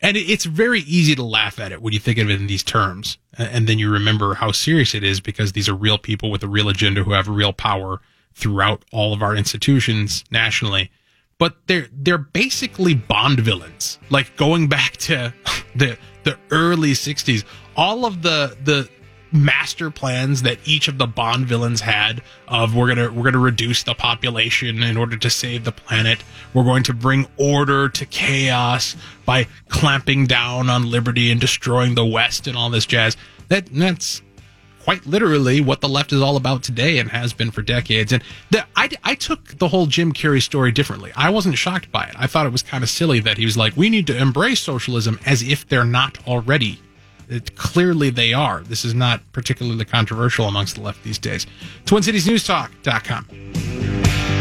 Speaker 1: and it's very easy to laugh at it when you think of it in these terms. And then you remember how serious it is because these are real people with a real agenda who have real power throughout all of our institutions nationally but they're they're basically Bond villains. Like going back to the the early '60s, all of the the master plans that each of the Bond villains had of we're gonna we're gonna reduce the population in order to save the planet. We're going to bring order to chaos by clamping down on liberty and destroying the West and all this jazz. That that's quite literally what the left is all about today and has been for decades. And the, I, I took the whole Jim Carrey story differently. I wasn't shocked by it. I thought it was kind of silly that he was like, we need to embrace socialism as if they're not already. It, clearly they are. This is not particularly controversial amongst the left these days. TwinCitiesNewsTalk.com.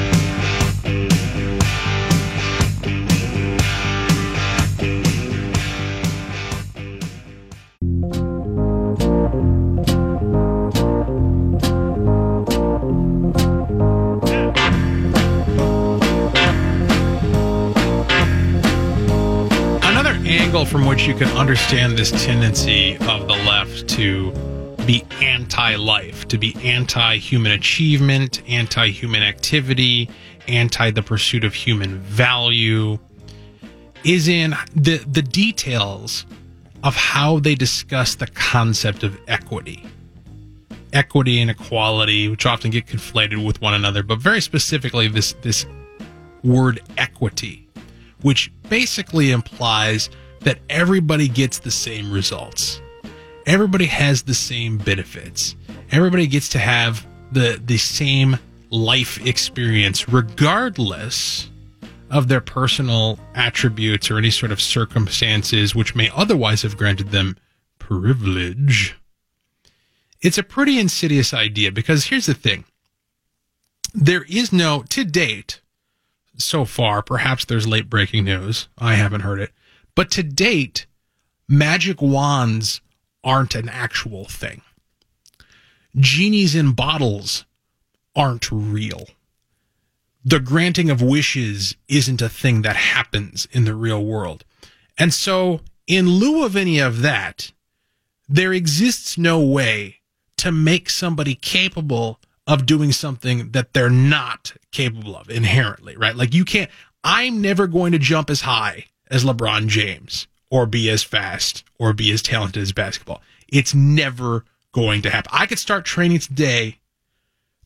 Speaker 1: angle from which you can understand this tendency of the left to be anti life, to be anti human achievement, anti human activity, anti the pursuit of human value, is in the, the details of how they discuss the concept of equity. Equity and equality, which often get conflated with one another, but very specifically this, this word equity, which basically implies that everybody gets the same results. Everybody has the same benefits. Everybody gets to have the the same life experience regardless of their personal attributes or any sort of circumstances which may otherwise have granted them privilege. It's a pretty insidious idea because here's the thing. There is no to date so far, perhaps there's late breaking news. I haven't heard it but to date, magic wands aren't an actual thing. Genies in bottles aren't real. The granting of wishes isn't a thing that happens in the real world. And so, in lieu of any of that, there exists no way to make somebody capable of doing something that they're not capable of inherently, right? Like you can't, I'm never going to jump as high as LeBron James or be as fast or be as talented as basketball. It's never going to happen. I could start training today,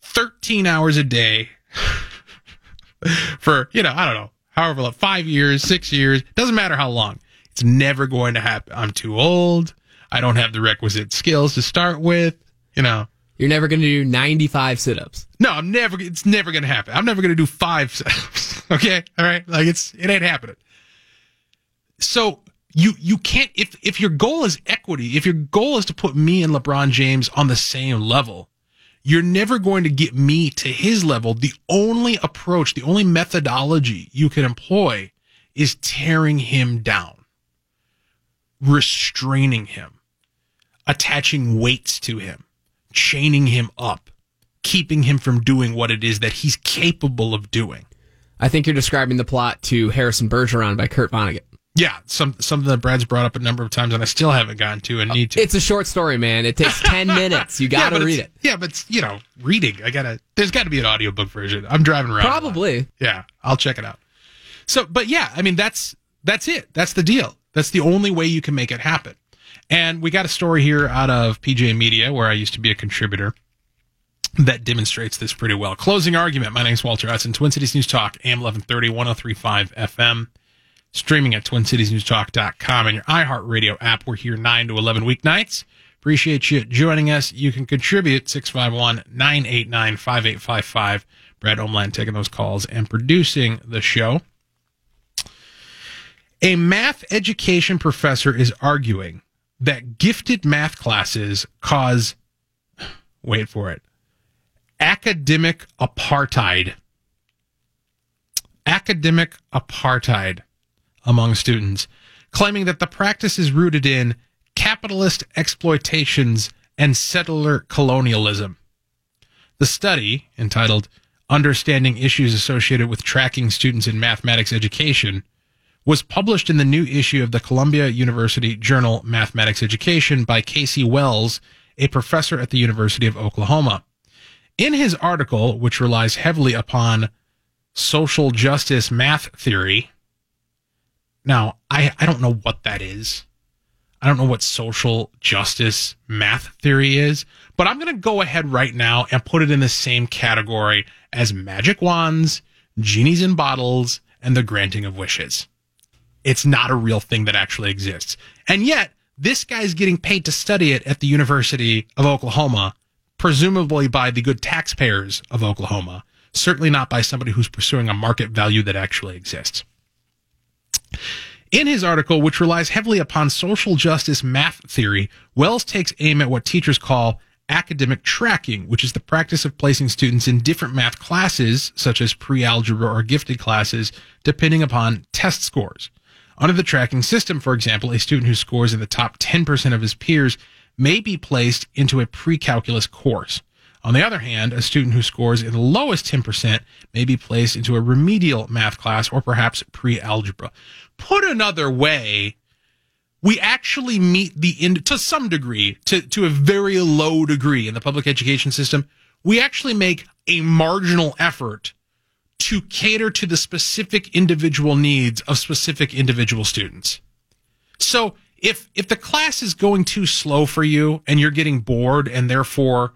Speaker 1: 13 hours a day for, you know, I don't know, however long, five years, six years, doesn't matter how long. It's never going to happen. I'm too old. I don't have the requisite skills to start with, you know.
Speaker 2: You're never going to do 95 sit-ups.
Speaker 1: No, I'm never, it's never going to happen. I'm never going to do five sit-ups. okay. All right. Like it's, it ain't happening so you you can't if if your goal is equity, if your goal is to put me and LeBron James on the same level, you're never going to get me to his level. The only approach, the only methodology you can employ is tearing him down, restraining him, attaching weights to him, chaining him up, keeping him from doing what it is that he's capable of doing.
Speaker 2: I think you're describing the plot to Harrison Bergeron by Kurt Vonnegut.
Speaker 1: Yeah, some something that Brad's brought up a number of times, and I still haven't gotten to and need to.
Speaker 2: It's a short story, man. It takes ten minutes. You got to
Speaker 1: yeah,
Speaker 2: read it.
Speaker 1: Yeah, but you know, reading. I gotta. There's got to be an audiobook version. I'm driving around.
Speaker 2: Probably.
Speaker 1: Yeah, I'll check it out. So, but yeah, I mean, that's that's it. That's the deal. That's the only way you can make it happen. And we got a story here out of PJ Media, where I used to be a contributor, that demonstrates this pretty well. Closing argument. My name's Walter Hudson, Twin Cities News Talk, AM 1130, 1035 FM streaming at twincitiesnewstalk.com and your iHeartRadio app. We're here 9 to 11 weeknights. Appreciate you joining us. You can contribute 651-989-5855. Brad Omland taking those calls and producing the show. A math education professor is arguing that gifted math classes cause, wait for it, academic apartheid. Academic apartheid among students, claiming that the practice is rooted in capitalist exploitations and settler colonialism. The study, entitled Understanding Issues Associated with Tracking Students in Mathematics Education, was published in the new issue of the Columbia University Journal Mathematics Education by Casey Wells, a professor at the University of Oklahoma. In his article, which relies heavily upon social justice math theory, now, I, I don't know what that is. I don't know what social justice math theory is, but I'm going to go ahead right now and put it in the same category as magic wands, genies in bottles, and the granting of wishes. It's not a real thing that actually exists. And yet, this guy's getting paid to study it at the University of Oklahoma, presumably by the good taxpayers of Oklahoma, certainly not by somebody who's pursuing a market value that actually exists. In his article, which relies heavily upon social justice math theory, Wells takes aim at what teachers call academic tracking, which is the practice of placing students in different math classes, such as pre algebra or gifted classes, depending upon test scores. Under the tracking system, for example, a student who scores in the top 10% of his peers may be placed into a pre calculus course. On the other hand, a student who scores in the lowest 10% may be placed into a remedial math class or perhaps pre algebra. Put another way, we actually meet the end to some degree, to, to a very low degree in the public education system. We actually make a marginal effort to cater to the specific individual needs of specific individual students. So if, if the class is going too slow for you and you're getting bored and therefore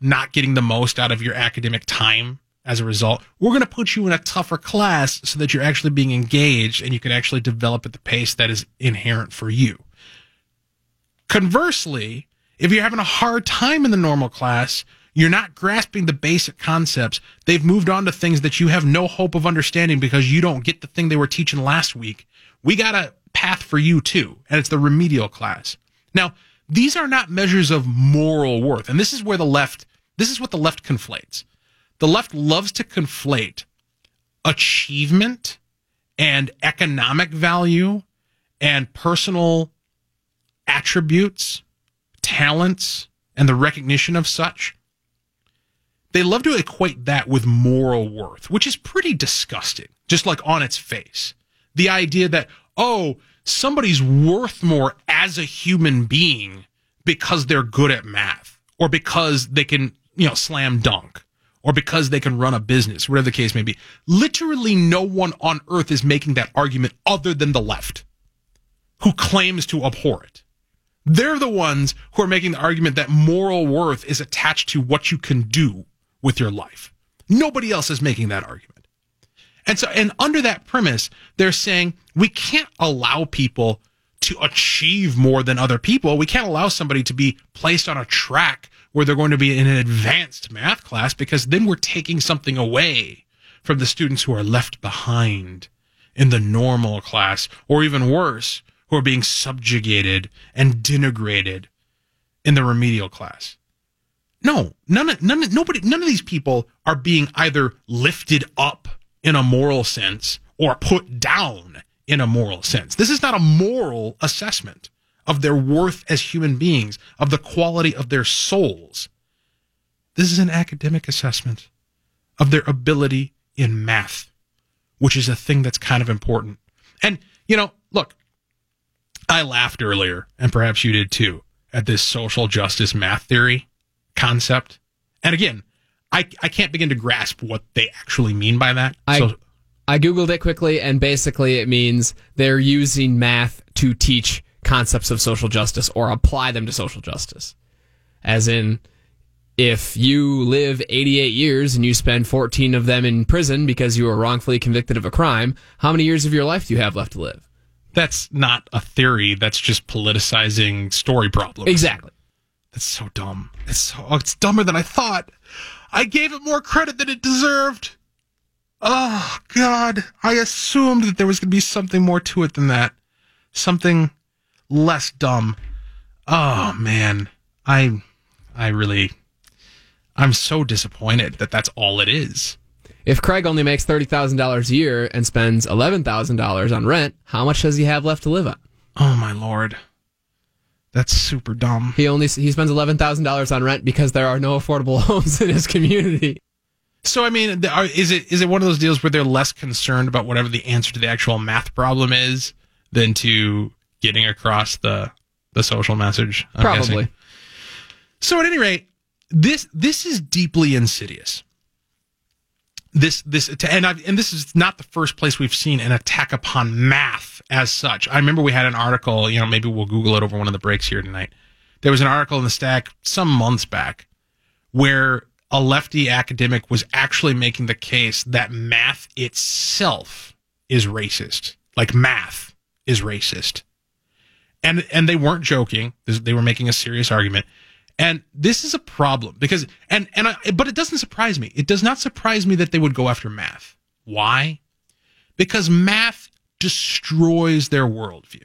Speaker 1: not getting the most out of your academic time as a result, we're going to put you in a tougher class so that you're actually being engaged and you can actually develop at the pace that is inherent for you. Conversely, if you're having a hard time in the normal class, you're not grasping the basic concepts. They've moved on to things that you have no hope of understanding because you don't get the thing they were teaching last week. We got a path for you too, and it's the remedial class. Now, these are not measures of moral worth. And this is where the left, this is what the left conflates. The left loves to conflate achievement and economic value and personal attributes, talents, and the recognition of such. They love to equate that with moral worth, which is pretty disgusting, just like on its face. The idea that, oh, somebody's worth more as a human being because they're good at math or because they can, you know, slam dunk or because they can run a business, whatever the case may be. Literally no one on earth is making that argument other than the left who claims to abhor it. They're the ones who are making the argument that moral worth is attached to what you can do with your life. Nobody else is making that argument. And so, and under that premise, they're saying we can't allow people to achieve more than other people. We can't allow somebody to be placed on a track where they're going to be in an advanced math class because then we're taking something away from the students who are left behind in the normal class, or even worse, who are being subjugated and denigrated in the remedial class. No, none of, none of, nobody, none of these people are being either lifted up in a moral sense or put down in a moral sense. This is not a moral assessment of their worth as human beings, of the quality of their souls. This is an academic assessment of their ability in math, which is a thing that's kind of important. And, you know, look, I laughed earlier, and perhaps you did too, at this social justice math theory concept. And again, I, I can't begin to grasp what they actually mean by that.
Speaker 2: I, so, I Googled it quickly, and basically it means they're using math to teach concepts of social justice or apply them to social justice. As in, if you live 88 years and you spend 14 of them in prison because you were wrongfully convicted of a crime, how many years of your life do you have left to live?
Speaker 1: That's not a theory. That's just politicizing story problems.
Speaker 2: Exactly.
Speaker 1: That's so dumb. It's so, oh, it's dumber than I thought. I gave it more credit than it deserved. Oh, God. I assumed that there was going to be something more to it than that. Something less dumb. Oh, man. I, I really, I'm so disappointed that that's all it is.
Speaker 2: If Craig only makes $30,000 a year and spends $11,000 on rent, how much does he have left to live on?
Speaker 1: Oh, my Lord. That's super dumb.
Speaker 2: He only he spends eleven thousand dollars on rent because there are no affordable homes in his community.
Speaker 1: So I mean, is it is it one of those deals where they're less concerned about whatever the answer to the actual math problem is than to getting across the the social message?
Speaker 2: I'm Probably. Guessing.
Speaker 1: So at any rate, this this is deeply insidious. This this and I and this is not the first place we've seen an attack upon math as such. I remember we had an article, you know, maybe we'll Google it over one of the breaks here tonight. There was an article in the stack some months back where a lefty academic was actually making the case that math itself is racist. Like math is racist. And and they weren't joking. They were making a serious argument. And this is a problem because and and I, but it doesn't surprise me. It does not surprise me that they would go after math. Why? Because math destroys their worldview.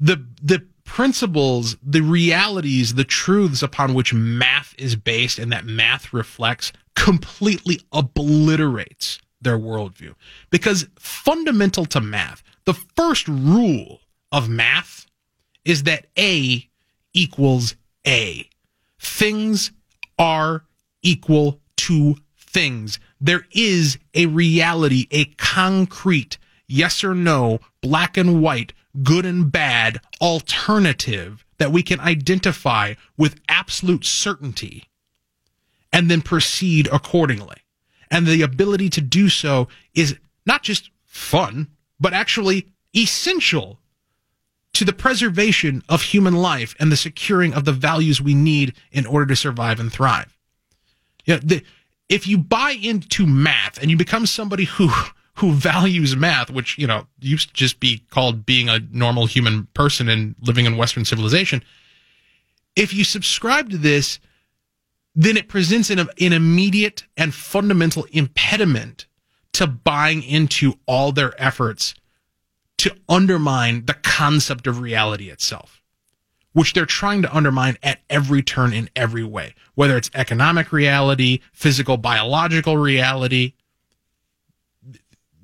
Speaker 1: The the principles, the realities, the truths upon which math is based and that math reflects completely obliterates their worldview. Because fundamental to math, the first rule of math is that A equals A. Things are equal to things. There is a reality, a concrete yes or no, black and white good and bad alternative that we can identify with absolute certainty and then proceed accordingly. And the ability to do so is not just fun, but actually essential to the preservation of human life and the securing of the values we need in order to survive and thrive. Yeah, the, if you buy into math and you become somebody who who values math, which, you know, used to just be called being a normal human person and living in Western civilization. If you subscribe to this, then it presents an, an immediate and fundamental impediment to buying into all their efforts to undermine the concept of reality itself, which they're trying to undermine at every turn in every way, whether it's economic reality, physical, biological reality,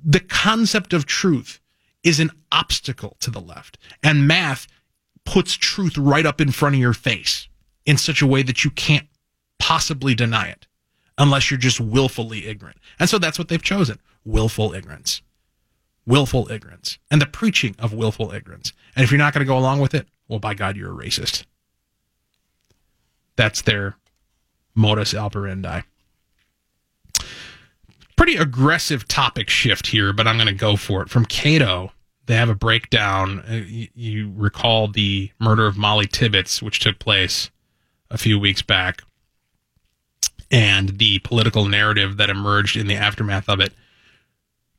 Speaker 1: the concept of truth is an obstacle to the left. And math puts truth right up in front of your face in such a way that you can't possibly deny it unless you're just willfully ignorant. And so that's what they've chosen willful ignorance. Willful ignorance. And the preaching of willful ignorance. And if you're not going to go along with it, well, by God, you're a racist. That's their modus operandi pretty aggressive topic shift here, but I'm going to go for it. From Cato, they have a breakdown. Uh, you, recall the murder of Molly Tibbetts, which took place a few weeks back, and the political narrative that emerged in the aftermath of it.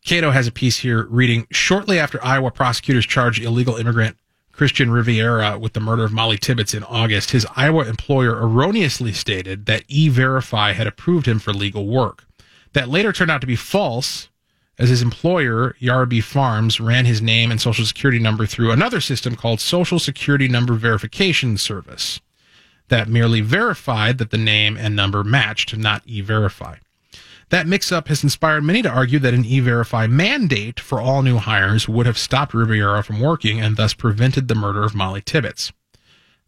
Speaker 1: Cato has a piece here reading shortly after Iowa prosecutors charged illegal immigrant Christian Rivera with the murder of Molly Tibbetts in August, his Iowa employer erroneously stated that E Verify had approved him for legal work. That later turned out to be false, as his employer, Yarrabee Farms, ran his name and social security number through another system called Social Security Number Verification Service that merely verified that the name and number matched, not e verify. That mix up has inspired many to argue that an e verify mandate for all new hires would have stopped Rivera from working and thus prevented the murder of Molly Tibbetts.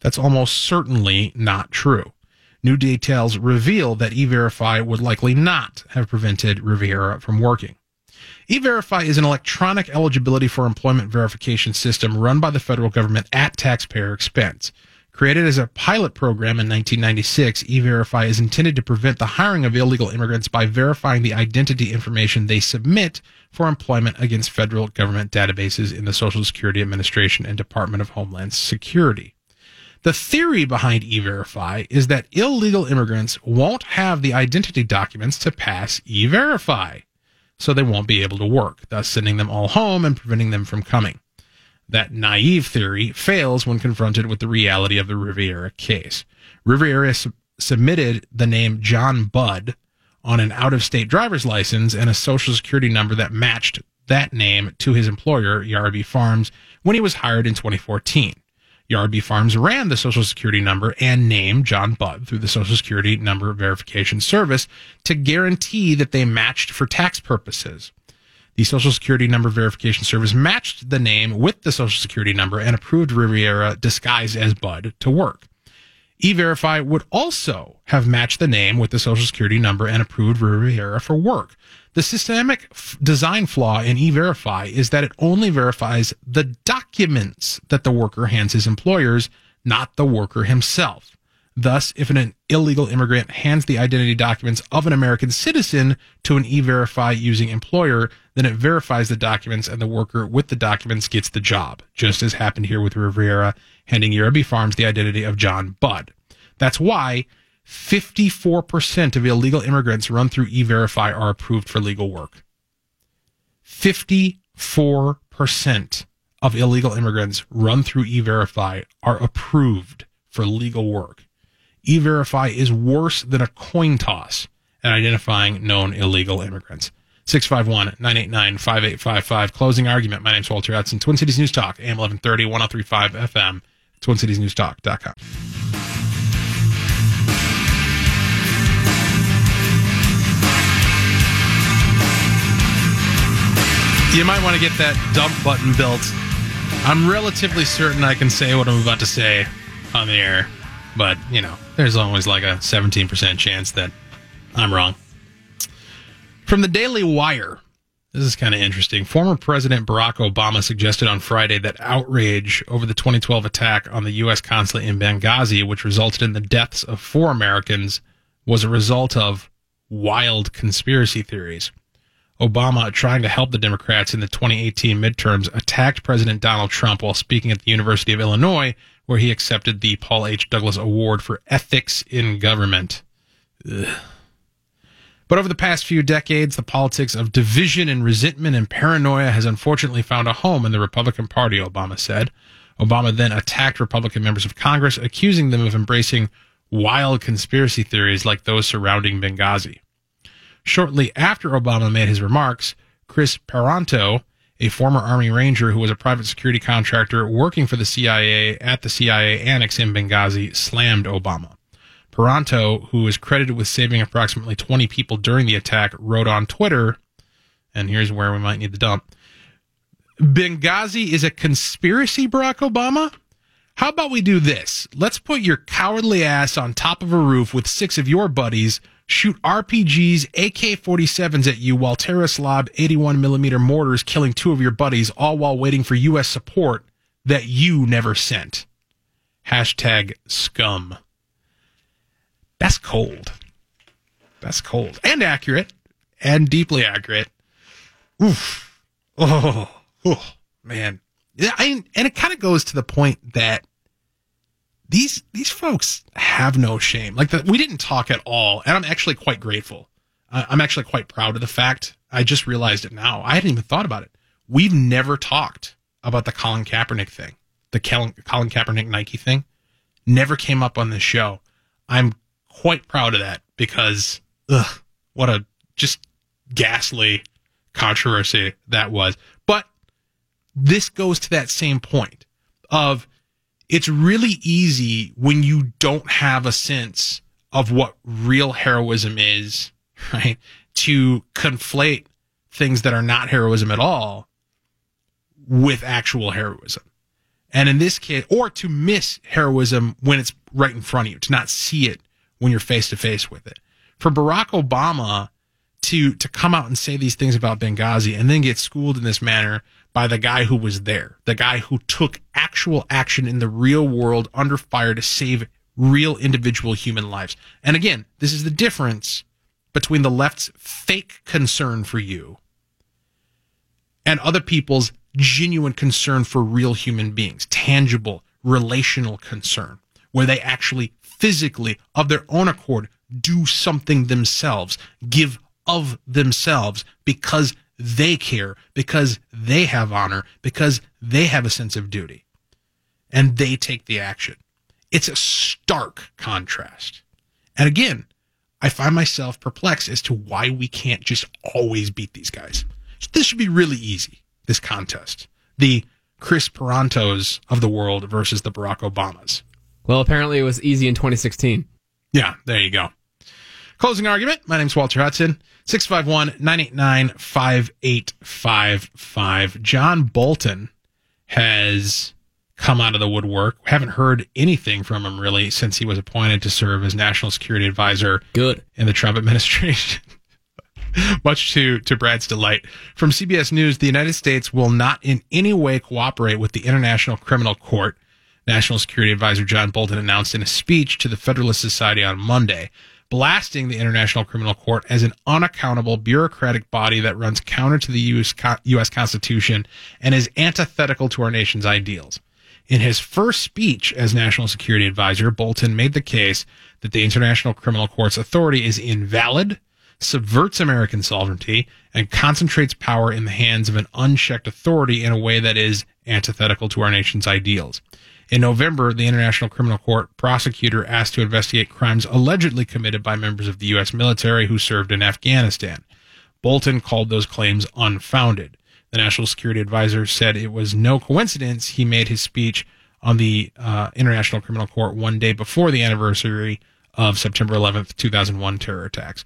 Speaker 1: That's almost certainly not true. New details reveal that E-Verify would likely not have prevented Rivera from working. E-Verify is an electronic eligibility for employment verification system run by the federal government at taxpayer expense. Created as a pilot program in 1996, E-Verify is intended to prevent the hiring of illegal immigrants by verifying the identity information they submit for employment against federal government databases in the Social Security Administration and Department of Homeland Security. The theory behind E-Verify is that illegal immigrants won't have the identity documents to pass E-Verify, so they won't be able to work, thus sending them all home and preventing them from coming. That naive theory fails when confronted with the reality of the Rivera case. Rivera su- submitted the name John Budd on an out of state driver's license and a social security number that matched that name to his employer, Yarrabee Farms, when he was hired in 2014. Yarrabee Farms ran the Social Security number and name John Budd through the Social Security number verification service to guarantee that they matched for tax purposes. The Social Security number verification service matched the name with the Social Security number and approved Rivera disguised as Budd to work. E-Verify would also have matched the name with the Social Security number and approved Rivera for work. The systemic f- design flaw in E-Verify is that it only verifies the documents that the worker hands his employers, not the worker himself. Thus, if an illegal immigrant hands the identity documents of an American citizen to an e-verify using employer, then it verifies the documents and the worker with the documents gets the job, just as happened here with Rivera handing Yarrabee Farms the identity of John Budd. That's why 54% of illegal immigrants run through e-verify are approved for legal work. 54% of illegal immigrants run through e-verify are approved for legal work. E-Verify is worse than a coin toss at identifying known illegal immigrants. 651-989-5855. Closing argument. My name's Walter Hudson. Twin Cities News Talk, AM 1130, 1035 FM, twincitiesnewstalk.com. You might want to get that dump button built. I'm relatively certain I can say what I'm about to say on the air, but, you know, there's always like a 17% chance that I'm wrong. From the Daily Wire, this is kind of interesting. Former President Barack Obama suggested on Friday that outrage over the 2012 attack on the U.S. consulate in Benghazi, which resulted in the deaths of four Americans, was a result of wild conspiracy theories. Obama, trying to help the Democrats in the 2018 midterms, attacked President Donald Trump while speaking at the University of Illinois, where he accepted the Paul H. Douglas Award for Ethics in Government. Ugh. But over the past few decades, the politics of division and resentment and paranoia has unfortunately found a home in the Republican Party, Obama said. Obama then attacked Republican members of Congress, accusing them of embracing wild conspiracy theories like those surrounding Benghazi. Shortly after Obama made his remarks, Chris Paronto, a former Army Ranger who was a private security contractor working for the CIA at the CIA annex in Benghazi, slammed Obama. Paronto, who is credited with saving approximately 20 people during the attack, wrote on Twitter, and here's where we might need the dump. Benghazi is a conspiracy, Barack Obama? How about we do this? Let's put your cowardly ass on top of a roof with six of your buddies shoot RPGs, AK 47s at you while Terrorslav 81 millimeter mortars killing two of your buddies, all while waiting for U.S. support that you never sent. Hashtag scum. That's cold. That's cold and accurate and deeply accurate. Oof. Oh, oh man. Yeah, I, and it kind of goes to the point that these these folks have no shame. Like the, we didn't talk at all, and I'm actually quite grateful. I'm actually quite proud of the fact. I just realized it now. I hadn't even thought about it. We've never talked about the Colin Kaepernick thing, the Colin, Colin Kaepernick Nike thing. Never came up on this show. I'm quite proud of that because, ugh, what a just ghastly controversy that was. But this goes to that same point of it's really easy when you don't have a sense of what real heroism is, right? To conflate things that are not heroism at all with actual heroism. And in this case, or to miss heroism when it's right in front of you, to not see it when you're face to face with it. For Barack Obama to, to come out and say these things about Benghazi and then get schooled in this manner by the guy who was there, the guy who took actual action in the real world under fire to save real individual human lives. And again, this is the difference between the left's fake concern for you and other people's genuine concern for real human beings, tangible, relational concern, where they actually physically, of their own accord, do something themselves, give of themselves because they care, because they have honor, because they have a sense of duty, and they take the action. It's a stark contrast. And again, I find myself perplexed as to why we can't just always beat these guys. This should be really easy, this contest. The Chris Parontos of the world versus the Barack Obamas.
Speaker 2: Well, apparently it was easy in 2016.
Speaker 1: Yeah, there you go. Closing argument. My name's Walter Hudson. 651 989 5855. John Bolton has come out of the woodwork. We haven't heard anything from him really since he was appointed to serve as national security advisor.
Speaker 2: Good.
Speaker 1: In the Trump administration. Much to, to Brad's delight. From CBS News, the United States will not in any way cooperate with the International Criminal Court National Security Advisor John Bolton announced in a speech to the Federalist Society on Monday, blasting the International Criminal Court as an unaccountable bureaucratic body that runs counter to the US, US Constitution and is antithetical to our nation's ideals. In his first speech as National Security Advisor, Bolton made the case that the International Criminal Court's authority is invalid, subverts American sovereignty, and concentrates power in the hands of an unchecked authority in a way that is antithetical to our nation's ideals. In November, the International Criminal Court prosecutor asked to investigate crimes allegedly committed by members of the U.S. military who served in Afghanistan. Bolton called those claims unfounded. The National Security Advisor said it was no coincidence he made his speech on the uh, International Criminal Court one day before the anniversary of September 11th, 2001 terror attacks.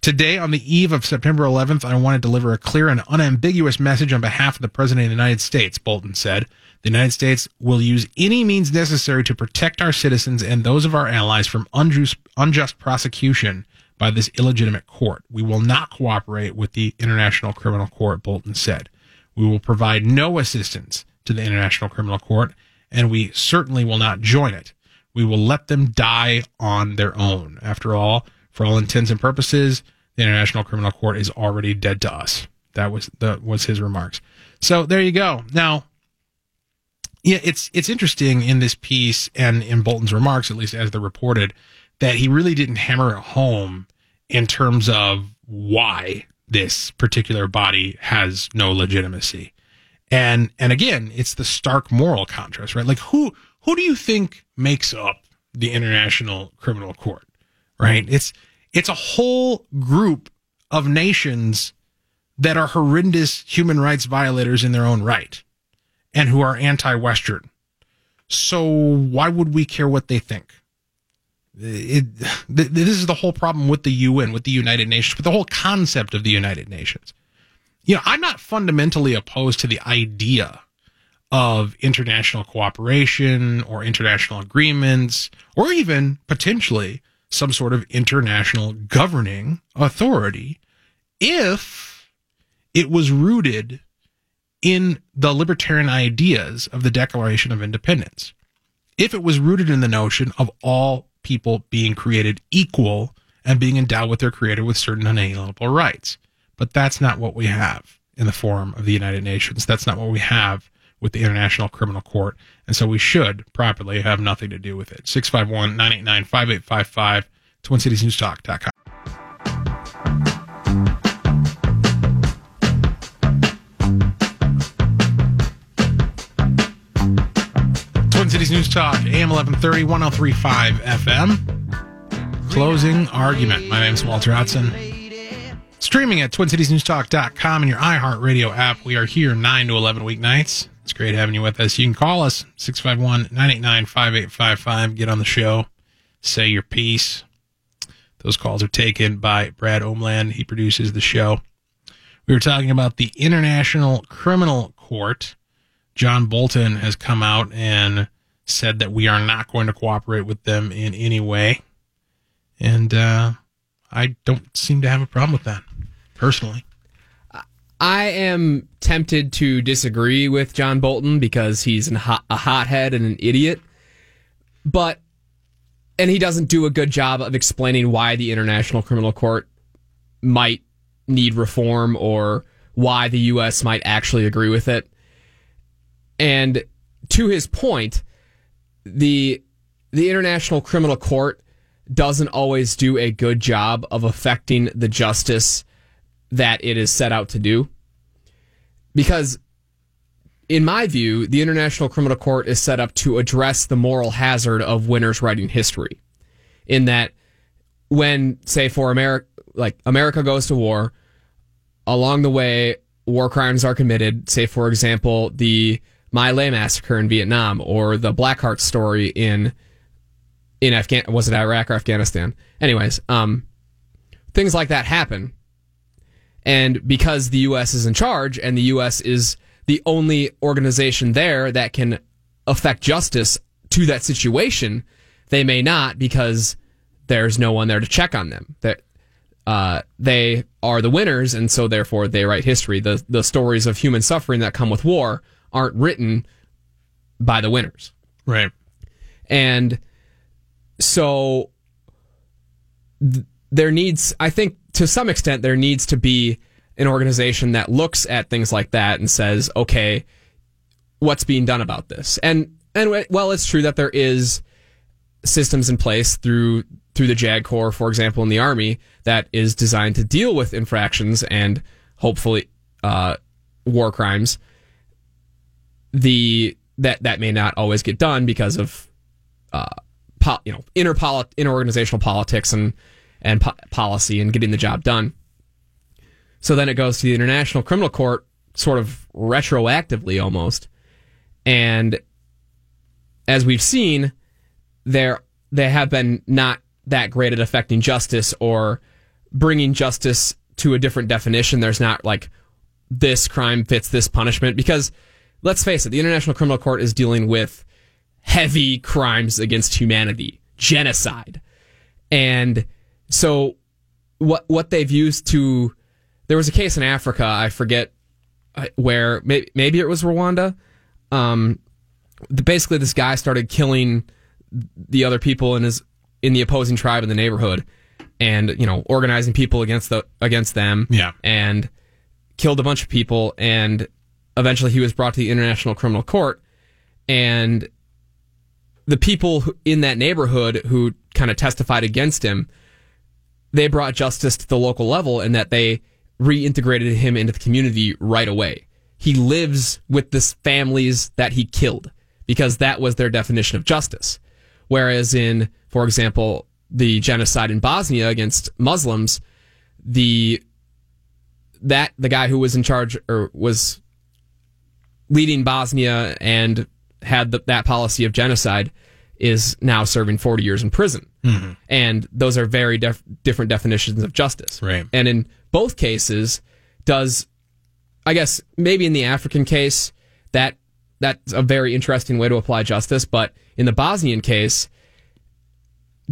Speaker 1: Today, on the eve of September 11th, I want to deliver a clear and unambiguous message on behalf of the President of the United States, Bolton said. The United States will use any means necessary to protect our citizens and those of our allies from unjust, unjust prosecution by this illegitimate court. We will not cooperate with the International Criminal Court, Bolton said. We will provide no assistance to the International Criminal Court, and we certainly will not join it. We will let them die on their own. After all, for all intents and purposes, the International Criminal Court is already dead to us. That was that was his remarks. So there you go. Now, yeah, it's it's interesting in this piece and in Bolton's remarks, at least as they're reported, that he really didn't hammer it home in terms of why this particular body has no legitimacy. And and again, it's the stark moral contrast, right? Like who who do you think makes up the International Criminal Court? Right? It's it's a whole group of nations that are horrendous human rights violators in their own right and who are anti-Western. So why would we care what they think? It, this is the whole problem with the UN, with the United Nations, with the whole concept of the United Nations. You know, I'm not fundamentally opposed to the idea of international cooperation or international agreements or even potentially some sort of international governing authority if it was rooted in the libertarian ideas of the Declaration of Independence. If it was rooted in the notion of all people being created equal and being endowed with their creator with certain unalienable rights. But that's not what we have in the form of the United Nations. That's not what we have with the International Criminal Court. And so we should properly have nothing to do with it. 651 989 5855, TwinCitiesNewsTalk.com. Cities News Talk, AM 1130, 1035 FM. Closing argument. My name is Walter Hudson. Streaming at TwinCitiesNewsTalk.com and your iHeartRadio app. We are here 9 to 11 weeknights. It's great having you with us. You can call us 651 989 5855. Get on the show. Say your piece. Those calls are taken by Brad Omland. He produces the show. We were talking about the International Criminal Court. John Bolton has come out and said that we are not going to cooperate with them in any way. And uh, I don't seem to have a problem with that, personally.
Speaker 2: I am tempted to disagree with John Bolton because he's a hothead and an idiot. But, and he doesn't do a good job of explaining why the International Criminal Court might need reform or why the U.S. might actually agree with it. And to his point, the the International Criminal Court doesn't always do a good job of affecting the justice that it is set out to do. Because in my view, the International Criminal Court is set up to address the moral hazard of winners writing history. In that when say for America like America goes to war, along the way war crimes are committed, say for example, the My Lai massacre in Vietnam or the Blackheart story in in Afghan was it Iraq or Afghanistan? Anyways, um, things like that happen, and because the U.S. is in charge and the U.S. is the only organization there that can affect justice to that situation, they may not because there's no one there to check on them. That uh, they are the winners, and so therefore they write history. The the stories of human suffering that come with war aren't written by the winners.
Speaker 1: Right.
Speaker 2: And so th- there needs, I think to some extent, there needs to be an organization that looks at things like that and says, okay, what's being done about this? And, and well, it's true that there is systems in place through, through the JAG Corps, for example, in the Army that is designed to deal with infractions and hopefully, uh, war crimes. The, that, that may not always get done because of, uh, po- you know, inter interorganizational politics and, and po- policy and getting the job done. So then it goes to the International Criminal Court, sort of retroactively almost. And as we've seen, there they have been not that great at affecting justice or bringing justice to a different definition. There's not like this crime fits this punishment because let's face it, the International Criminal Court is dealing with heavy crimes against humanity, genocide. And so what what they've used to there was a case in Africa, I forget uh, where maybe, maybe it was Rwanda. Um, basically this guy started killing the other people in his in the opposing tribe in the neighborhood and you know organizing people against the against them
Speaker 1: Yeah.
Speaker 2: and killed a bunch of people and eventually he was brought to the international criminal court and the people in that neighborhood who kind of testified against him they brought justice to the local level and that they reintegrated him into the community right away. He lives with the families that he killed because that was their definition of justice. Whereas in, for example, the genocide in Bosnia against Muslims, the that the guy who was in charge or was leading Bosnia and had the, that policy of genocide is now serving 40 years in prison. Mm-hmm. And those are very def- different definitions of justice.
Speaker 1: Right.
Speaker 2: And in both cases, does, I guess, maybe in the African case, that that's a very interesting way to apply justice. But in the Bosnian case,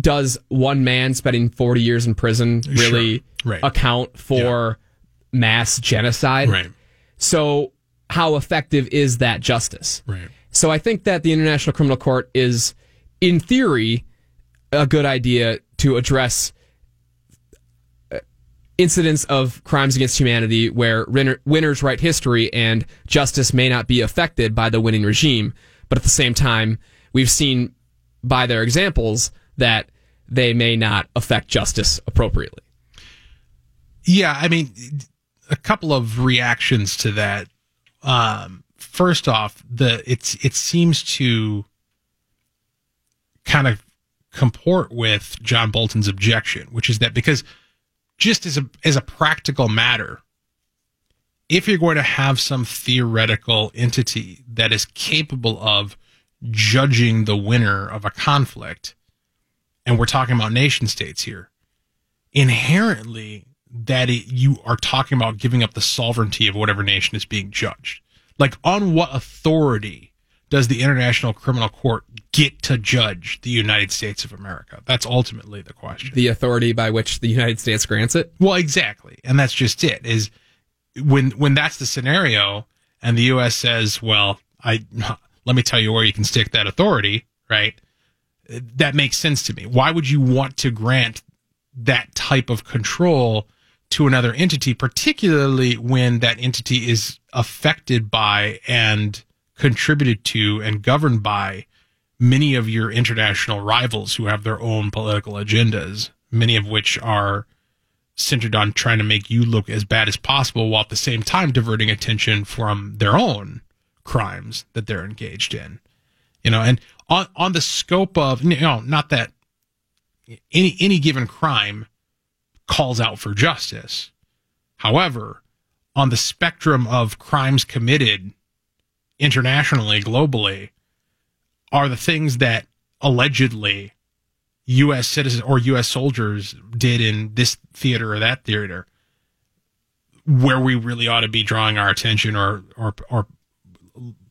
Speaker 2: does one man spending 40 years in prison really
Speaker 1: Sure. Right.
Speaker 2: account for mass genocide?
Speaker 1: Right.
Speaker 2: So, how effective is that justice?
Speaker 1: Right.
Speaker 2: So, I think that the International Criminal Court is, in theory, a good idea to address uh, incidents of crimes against humanity where winners write history and justice may not be affected by the winning regime. But at the same time, we've seen by their examples that they may not affect justice appropriately.
Speaker 1: Yeah, I mean, a couple of reactions to that. Um, first off, the it's it seems to kind of comport with John Bolton's objection, which is that because just as a as a practical matter, if you're going to have some theoretical entity that is capable of judging the winner of a conflict, and we're talking about nation states here, inherently that it, you are talking about giving up the sovereignty of whatever nation is being judged. Like, on what authority does the International Criminal Court get to judge the United States of America? That's ultimately the question.
Speaker 2: The authority by which the United States grants it.
Speaker 1: Well, exactly, and that's just it. Is when when that's the scenario, and the U.S. says, "Well, I let me tell you where you can stick that authority," right? That makes sense to me. Why would you want to grant that type of control to another entity, particularly when that entity is affected by and contributed to and governed by many of your international rivals who have their own political agendas, many of which are centered on trying to make you look as bad as possible while at the same time diverting attention from their own crimes that they're engaged in. You know, and on on the scope of you know, not that any any given crime calls out for justice. However, on the spectrum of crimes committed internationally, globally, are the things that allegedly U.S. citizens or U.S. soldiers did in this theater or that theater, where we really ought to be drawing our attention or or or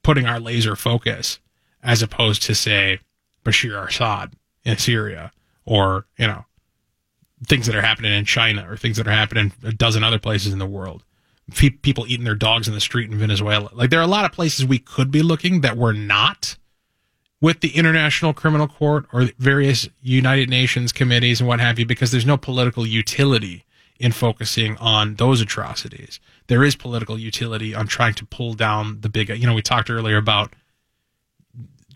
Speaker 1: putting our laser focus, as opposed to say Bashar Assad in Syria or you know things that are happening in China or things that are happening a dozen other places in the world. Fe- People eating their dogs in the street in Venezuela. Like there are a lot of places we could be looking that we're not with the International Criminal Court or various United Nations committees and what have you because there's no political utility in focusing on those atrocities. There is political utility on trying to pull down the big, you know, we talked earlier about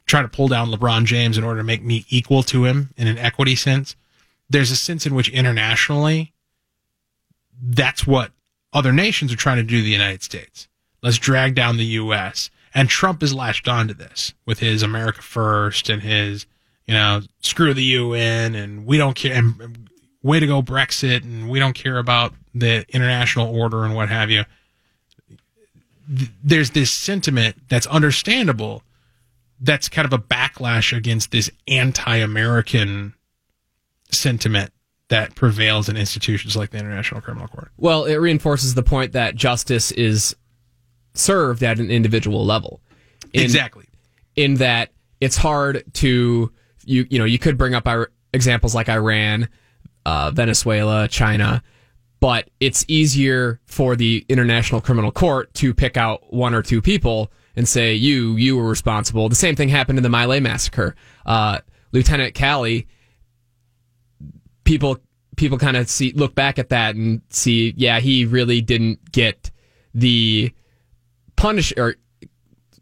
Speaker 1: trying to pull down LeBron James in order to make me equal to him in an equity sense. There's a sense in which internationally, that's what other nations are trying to do to the United States. Let's drag down the U.S. And Trump has latched onto this with his America First and his, you know, screw the UN and we don't care and way to go Brexit and we don't care about the international order and what have you. There's this sentiment that's understandable that's kind of a backlash against this anti-American sentiment that prevails in institutions like the International Criminal Court.
Speaker 2: Well, it reinforces the point that justice is served at an individual level.
Speaker 1: In, exactly.
Speaker 2: In that it's hard to you you know you could bring up our examples like Iran, uh, Venezuela, China, but it's easier for the International Criminal Court to pick out one or two people and say you you were responsible. The same thing happened in the My massacre. Uh, Lieutenant Calley. People people kind of see look back at that and see yeah he really didn't get the punish or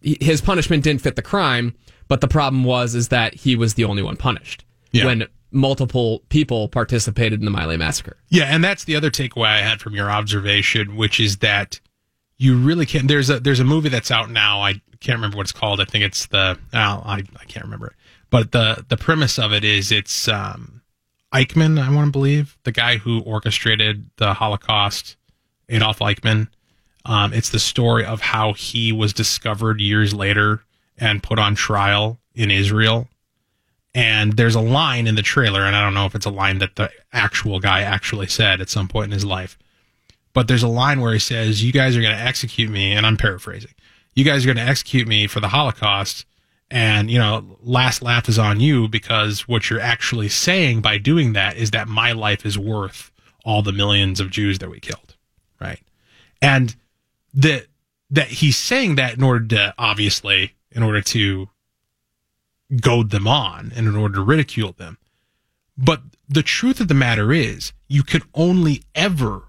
Speaker 2: his punishment didn't fit the crime, but the problem was is that he was the only one punished. Yeah. When multiple people participated in the Lai massacre.
Speaker 1: Yeah, and that's the other takeaway I had from your observation, which is that you really can't. There's a there's a movie that's out now. I can't remember what it's called. I think it's the oh, I I can't remember it. But the the premise of it is it's um, Eichmann, I want to believe, the guy who orchestrated the Holocaust, Adolf Eichmann um, it's the story of how he was discovered years later and put on trial in Israel. And there's a line in the trailer, and I don't know if it's a line that the actual guy actually said at some point in his life, but there's a line where he says, You guys are going to execute me, and I'm paraphrasing. You guys are going to execute me for the Holocaust, and, you know, last laugh is on you because what you're actually saying by doing that is that my life is worth all the millions of Jews that we killed. Right. And that that he's saying that in order to obviously in order to goad them on and in order to ridicule them. But the truth of the matter is, you can only ever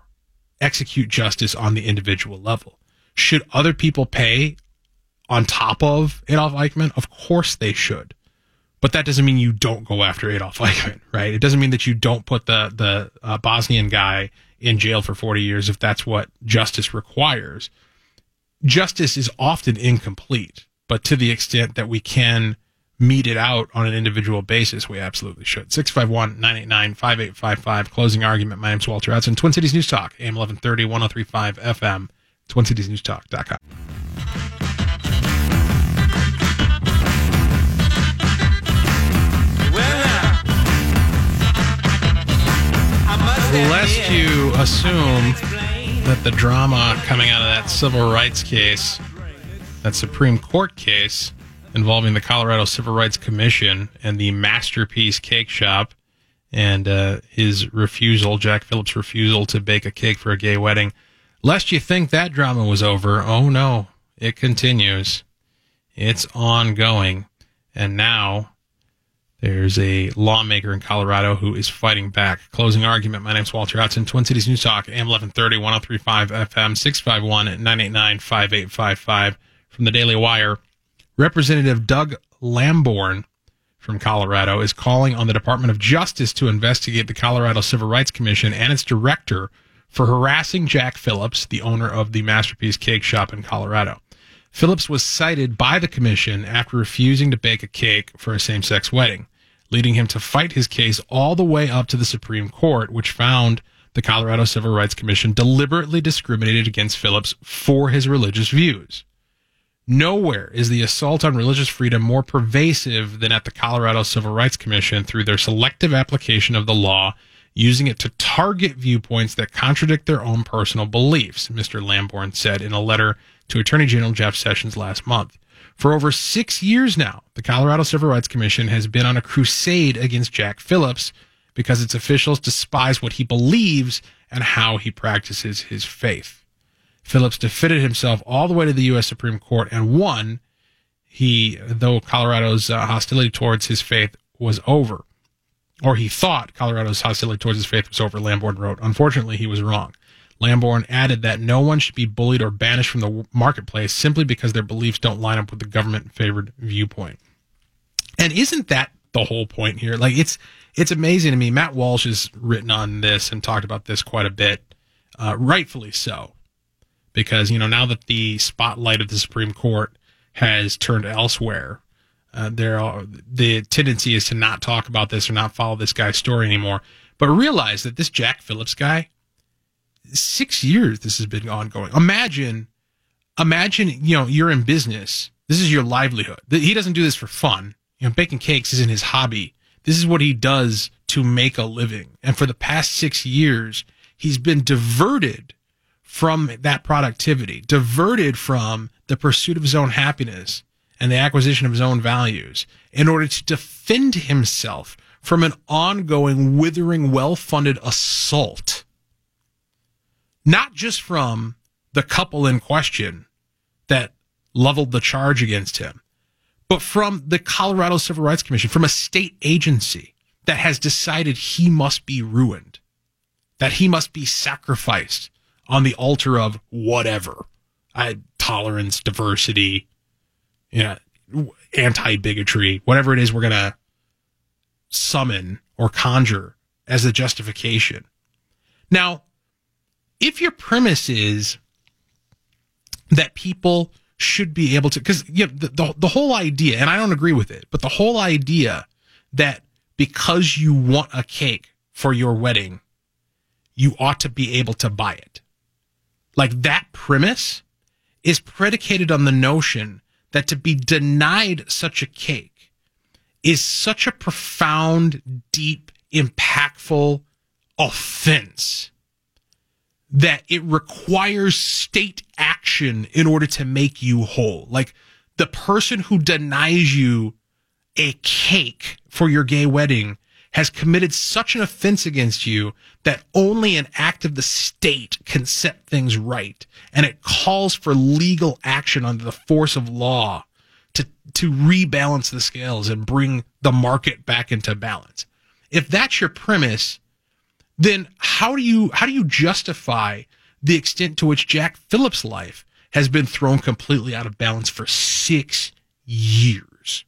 Speaker 1: execute justice on the individual level. Should other people pay on top of Adolf Eichmann? Of course they should. But that doesn't mean you don't go after Adolf Eichmann, right? It doesn't mean that you don't put the the uh, Bosnian guy in jail for 40 years if that's what justice requires. Justice is often incomplete, but to the extent that we can mete it out on an individual basis, we absolutely should. 651 989 5855. Closing argument. My name's Walter Hudson. Twin Cities News Talk, AM 1130, 1035 FM, TwinCitiesNewsTalk.com. lest you assume that the drama coming out of that civil rights case, that Supreme Court case involving the Colorado Civil Rights Commission and the Masterpiece Cakeshop and uh, his refusal, Jack Phillips' refusal to bake a cake for a gay wedding, lest you think that drama was over, oh no, it continues. It's ongoing. And now there's a lawmaker in Colorado who is fighting back. Closing argument. My name's Walter Hudson, Twin Cities News Talk, AM 1130, 1035 FM, 651 989 5855. From the Daily Wire, Representative Doug Lamborn from Colorado is calling on the Department of Justice to investigate the Colorado Civil Rights Commission and its director for harassing Jack Phillips, the owner of the Masterpiece Cakeshop in Colorado. Phillips was cited by the commission after refusing to bake a cake for a same sex wedding leading him to fight his case all the way up to the Supreme Court, which found the Colorado Civil Rights Commission deliberately discriminated against Phillips for his religious views. Nowhere is the assault on religious freedom more pervasive than at the Colorado Civil Rights Commission through their selective application of the law, using it to target viewpoints that contradict their own personal beliefs, Mr. Lamborn said in a letter to Attorney General Jeff Sessions last month. For over six years now, the Colorado Civil Rights Commission has been on a crusade against Jack Phillips because its officials despise what he believes and how he practices his faith. Phillips defended himself all the way to the U.S. Supreme Court and won. he, though Colorado's uh, hostility towards his faith was over, or he thought Colorado's hostility towards his faith was over, Lamborn wrote. Unfortunately, he was wrong. Lamborn added that no one should be bullied or banished from the marketplace simply because their beliefs don't line up with the government favored viewpoint. And isn't that the whole point here? Like it's it's amazing to me. Matt Walsh has written on this and talked about this quite a bit, uh, rightfully so, because you know now that the spotlight of the Supreme Court has turned elsewhere, uh, there are, the tendency is to not talk about this or not follow this guy's story anymore. But realize that this Jack Phillips guy, six years this has been ongoing. Imagine, imagine you know you're in business. This is your livelihood. He doesn't do this for fun. You know, baking cakes isn't his hobby. This is what he does to make a living. And for the past six years, he's been diverted from that productivity, diverted from the pursuit of his own happiness and the acquisition of his own values in order to defend himself from an ongoing, withering, well funded assault. Not just from the couple in question that leveled the charge against him, but from the Colorado Civil Rights Commission, from a state agency that has decided he must be ruined, that he must be sacrificed on the altar of whatever uh, tolerance, diversity, you know, anti bigotry, whatever it is we're going to summon or conjure as a justification. Now, if your premise is that people should be able to because you know, the, the, the whole idea and i don't agree with it but the whole idea that because you want a cake for your wedding you ought to be able to buy it. Like that premise is predicated on the notion that to be denied such a cake is such a profound deep impactful offense that it requires state action in order to make you whole. Like the person who denies you a cake for your gay wedding has committed such an offense against you that only an act of the state can set things right. And it calls for legal action under the force of law to, to rebalance the scales and bring the market back into balance. If that's your premise, then how do you how do you justify the extent to which Jack Phillips' life has been thrown completely out of balance for six years?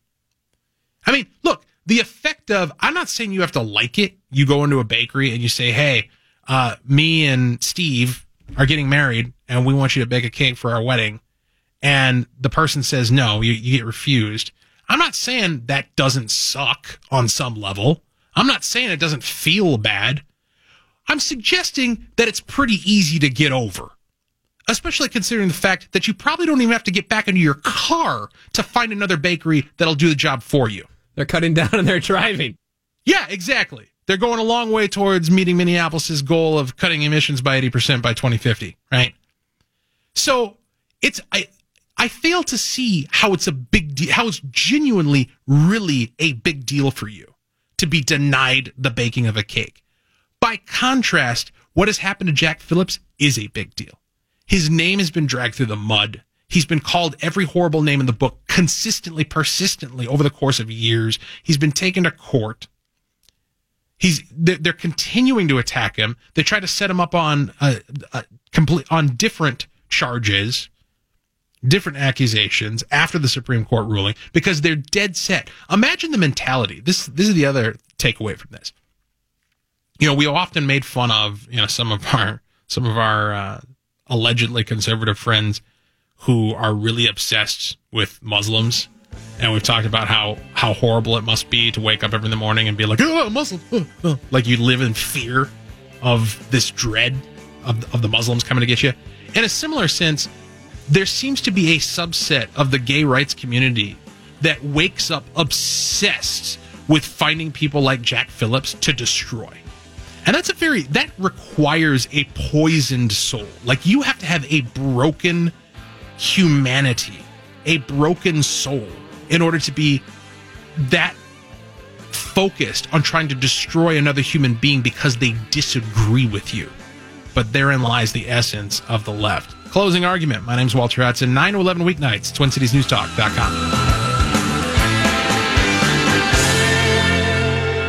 Speaker 1: I mean, look, the effect of I'm not saying you have to like it. You go into a bakery and you say, "Hey, uh, me and Steve are getting married, and we want you to bake a cake for our wedding," and the person says no, you, you get refused. I'm not saying that doesn't suck on some level. I'm not saying it doesn't feel bad. I'm suggesting that it's pretty easy to get over. Especially considering the fact that you probably don't even have to get back into your car to find another bakery that'll do the job for you.
Speaker 2: They're cutting down and they're driving.
Speaker 1: Yeah, exactly. They're going a long way towards meeting Minneapolis's goal of cutting emissions by 80% by 2050, right? So it's, I, I fail to see how it's a big deal, how it's genuinely really a big deal for you to be denied the baking of a cake. By contrast, what has happened to Jack Phillips is a big deal. His name has been dragged through the mud. He's been called every horrible name in the book consistently, persistently over the course of years. He's been taken to court. He's they're, continuing to attack him. They try to set him up on a, a complete on different charges, different accusations after the Supreme Court ruling because they're dead set. Imagine the mentality. This this is the other takeaway from this you know, we often made fun of, you know, some of our, some of our, uh, allegedly conservative friends who are really obsessed with Muslims. And we've talked about how, how horrible it must be to wake up every morning and be like, oh, Muslim, oh, oh. like you live in fear of this dread of, of the Muslims coming to get you. In a similar sense, there seems to be a subset of the gay rights community that wakes up obsessed with finding people like Jack Phillips to destroy. And that's a very, that requires a poisoned soul. Like you have to have a broken humanity, a broken soul in order to be that focused on trying to destroy another human being because they disagree with you. But therein lies the essence of the left. Closing argument. My name is Walter Hudson, 9 to 11 weeknights, TwinCitiesNewsTalk.com.